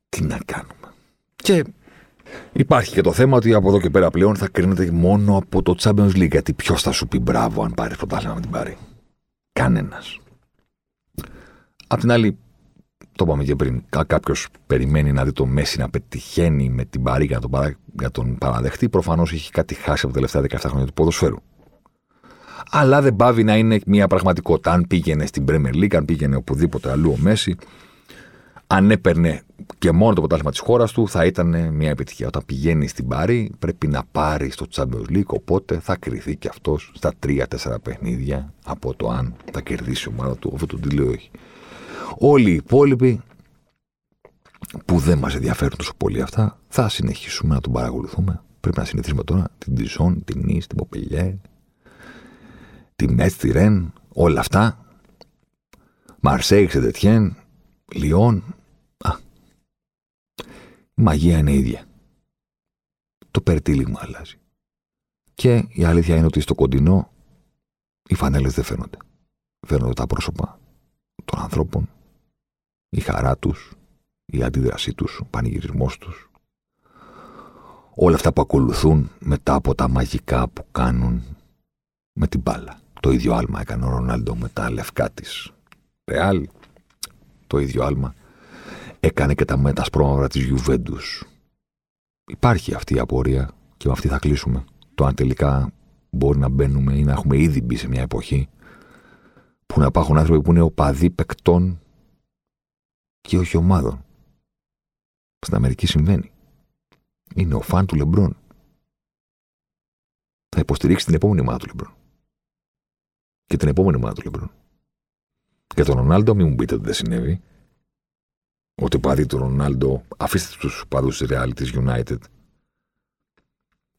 Τι να κάνουμε. Και υπάρχει και το θέμα ότι από εδώ και πέρα πλέον θα κρίνεται μόνο από το Champions League. Γιατί ποιος θα σου πει μπράβο αν πάρεις πρωτάθλημα με την Πάρη. Κανένας. Απ' την άλλη, το είπαμε και πριν, κάποιος περιμένει να δει το Μέση να πετυχαίνει με την Παρή για τον, παρα... για τον παραδεχτεί, προφανώς έχει κάτι χάσει από τα τελευταία 17 χρόνια του ποδοσφαίρου. Αλλά δεν πάβει να είναι μια πραγματικότητα. Αν πήγαινε στην Premier League, αν πήγαινε οπουδήποτε αλλού ο Μέση, αν έπαιρνε και μόνο το ποτάσμα της χώρας του, θα ήταν μια επιτυχία. Όταν πηγαίνει στην Πάρη, πρέπει να πάρει στο Champions League, οπότε θα κρυθεί και αυτός στα 3-4 παιχνίδια από το αν θα κερδίσει η ομάδα του. Αυτό το τι λέω όχι. Όλοι οι υπόλοιποι που δεν μας ενδιαφέρουν τόσο πολύ αυτά, θα συνεχίσουμε να τον παρακολουθούμε. Πρέπει να συνηθίσουμε τώρα την Τιζόν, την Νη, την Ποπελιέ, τη Μέτ, τη Ρεν, όλα αυτά. Μαρσέη, Ξεντετιέν, Λιόν. Α, η μαγεία είναι ίδια. Το περτύλιγμα αλλάζει. Και η αλήθεια είναι ότι στο κοντινό οι φανέλες δεν φαίνονται. Φαίνονται τα πρόσωπα των ανθρώπων η χαρά τους, η αντίδρασή τους, ο πανηγυρισμός τους. Όλα αυτά που ακολουθούν μετά από τα μαγικά που κάνουν με την μπάλα. Το ίδιο άλμα έκανε ο Ρονάλντο με τα λευκά της Ρεάλ. Το ίδιο άλμα έκανε και τα μετασπρόμαυρα της Γιουβέντους. Υπάρχει αυτή η απορία και με αυτή θα κλείσουμε. Το αν τελικά μπορεί να μπαίνουμε ή να έχουμε ήδη μπει σε μια εποχή που να υπάρχουν άνθρωποι που είναι οπαδοί παικτών και όχι ομάδων. Στην Αμερική συμβαίνει. Είναι ο φαν του Λεμπρόν. Θα υποστηρίξει την επόμενη ομάδα του Λεμπρόν. Και την επόμενη ομάδα του Λεμπρόν. Για τον Ρονάλντο, μην μου πείτε ότι δεν συνέβη. Ότι παδί του Ρονάλντο, αφήστε τους παδού τη Real της United,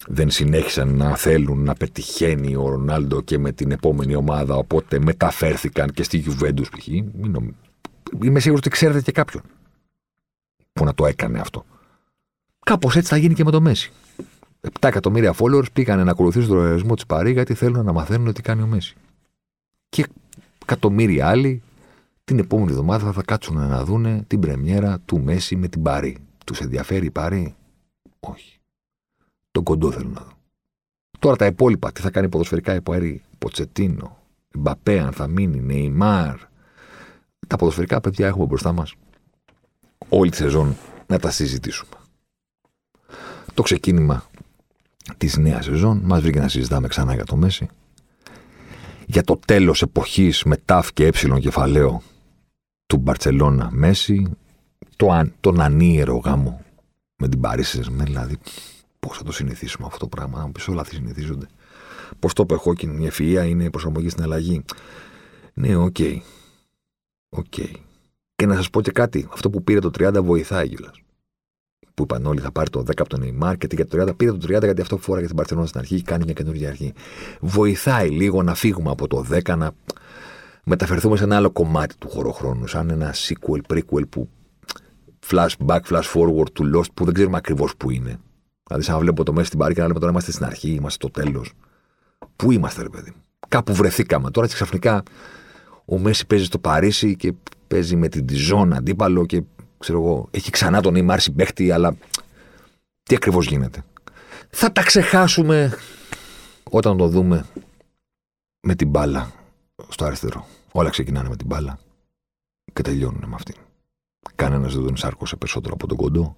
δεν συνέχισαν να θέλουν να πετυχαίνει ο Ρονάλντο και με την επόμενη ομάδα, οπότε μεταφέρθηκαν και στη Juventus π.χ. Μην, είμαι σίγουρος ότι ξέρετε και κάποιον που να το έκανε αυτό. Κάπως έτσι θα γίνει και με το Μέση. 7 εκατομμύρια followers πήγαν να ακολουθήσουν τον λογαριασμό της Παρή γιατί θέλουν να μαθαίνουν τι κάνει ο Μέση. Και εκατομμύρια άλλοι την επόμενη εβδομάδα θα κάτσουν να δούνε την πρεμιέρα του Μέση με την Παρή. Τους ενδιαφέρει η Παρή. Όχι. Τον κοντό θέλουν να δουν. Τώρα τα υπόλοιπα, τι θα κάνει ποδοσφαιρικά η Παρή. Ποτσετίνο, Μπαπέ, αν θα μείνει, Νεϊμάρ, τα ποδοσφαιρικά παιδιά έχουμε μπροστά μας όλη τη σεζόν να τα συζητήσουμε. Το ξεκίνημα της νέας σεζόν μας βρήκε να συζητάμε ξανά για το Μέση. Για το τέλος εποχής με τάφ και έψιλον κεφαλαίο του Μπαρτσελώνα Μέση. Το, αν, τον ανίερο γάμο με την Παρίσι Δηλαδή, πώς θα το συνηθίσουμε αυτό το πράγμα. Να πεις όλα θα συνηθίζονται. Πώς το έχω και η ευφυα είναι η προσαρμογή στην αλλαγή. Ναι, OK. Okay. OK. Και να σας πω και κάτι. Αυτό που πήρε το 30 βοηθάει κιόλας. Που είπαν όλοι θα πάρει το 10 από τον Neymar και για το 30 πήρε το 30 γιατί αυτό που φόραγε την Μπαρσελόνα στην αρχή και κάνει μια καινούργια αρχή. Βοηθάει λίγο να φύγουμε από το 10, να μεταφερθούμε σε ένα άλλο κομμάτι του χωροχρόνου, σαν ένα sequel, prequel που flashback, flash forward του Lost που δεν ξέρουμε ακριβώς που είναι. Δηλαδή, σαν να βλέπω το Μέσι στην Παρί και να λέμε τώρα είμαστε στην αρχή, είμαστε στο τέλος. Πού είμαστε, ρε παιδί. Κάπου βρεθήκαμε. Τώρα ξαφνικά ο Μέση παίζει στο Παρίσι και παίζει με την Τιζόν αντίπαλο και ξέρω εγώ, έχει ξανά τον Νίμαρ συμπέχτη, αλλά τι ακριβώς γίνεται. Θα τα ξεχάσουμε όταν το δούμε με την μπάλα στο αριστερό. Όλα ξεκινάνε με την μπάλα και τελειώνουν με αυτήν. Κανένας δεν τον σάρκωσε περισσότερο από τον κοντό.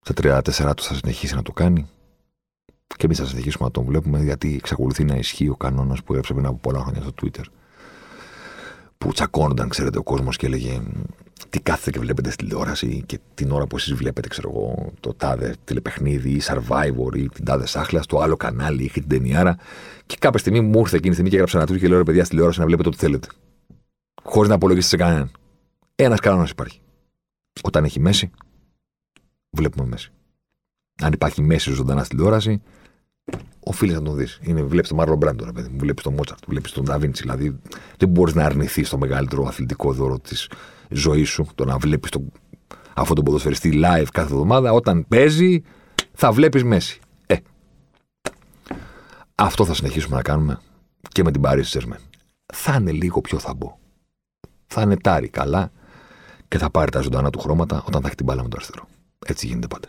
Στα 34 του θα συνεχίσει να το κάνει. Και εμείς θα συνεχίσουμε να τον βλέπουμε γιατί εξακολουθεί να ισχύει ο κανόνας που έγραψε πριν από πολλά χρόνια στο Twitter. Που τσακώνονταν, ξέρετε, ο κόσμος και έλεγε τι κάθετε και βλέπετε στην τηλεόραση και την ώρα που εσείς βλέπετε, ξέρω εγώ, το τάδε τηλεπαιχνίδι ή Survivor ή την τάδε σάχλας, στο άλλο κανάλι ή την ταινιάρα. Και κάποια στιγμή μου ήρθε εκείνη τη στιγμή και έγραψα ένα tweet και λέω ρε παιδιά στην τηλεόραση να βλέπετε ό,τι θέλετε. Χωρίς να απολογίσετε σε κανέναν. Ένας κανόνας υπάρχει. Όταν έχει μέση, βλέπουμε μέση. Αν υπάρχει μέση ζωντανά στην τηλεόραση, οφείλει να τον δεις. Βλέπεις τον Μάρλο Μπράντο, ρε παιδί μου, βλέπεις τον Μότσαρτ, βλέπεις τον Νταβίντσι. Δηλαδή δεν μπορείς να αρνηθείς το μεγαλύτερο αθλητικό δώρο της ζωής σου, το να βλέπεις τον... αυτόν τον ποδοσφαιριστή live κάθε εβδομάδα. Όταν παίζει, θα βλέπεις μέση. Ε. Αυτό θα συνεχίσουμε να κάνουμε και με την Paris Saint-Germain. Θα είναι λίγο πιο θαμπό. Θα είναι τάρι καλά και θα πάρει τα ζωντανά του χρώματα όταν θα έχει την μπάλα με το αριστερό. Έτσι γίνεται πάντα.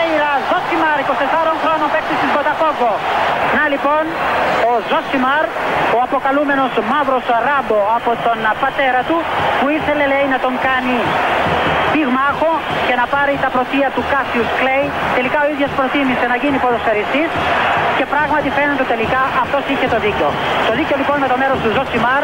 Ζοσιμάρ, 24 χρόνων παίκτης της Μποταφόγκο. Να λοιπόν, ο Ζοσιμάρ, ο αποκαλούμενος μαύρος Ράμπο από τον πατέρα του, που ήθελε λέει να τον κάνει πυγμάχο και να πάρει τα πρωτεία του Κάσιους Κλέι. Τελικά ο ίδιος προτίμησε να γίνει ποδοσφαιριστής και πράγματι φαίνεται τελικά αυτός είχε το δίκιο. Το δίκιο λοιπόν με το μέρος του Ζοσιμάρ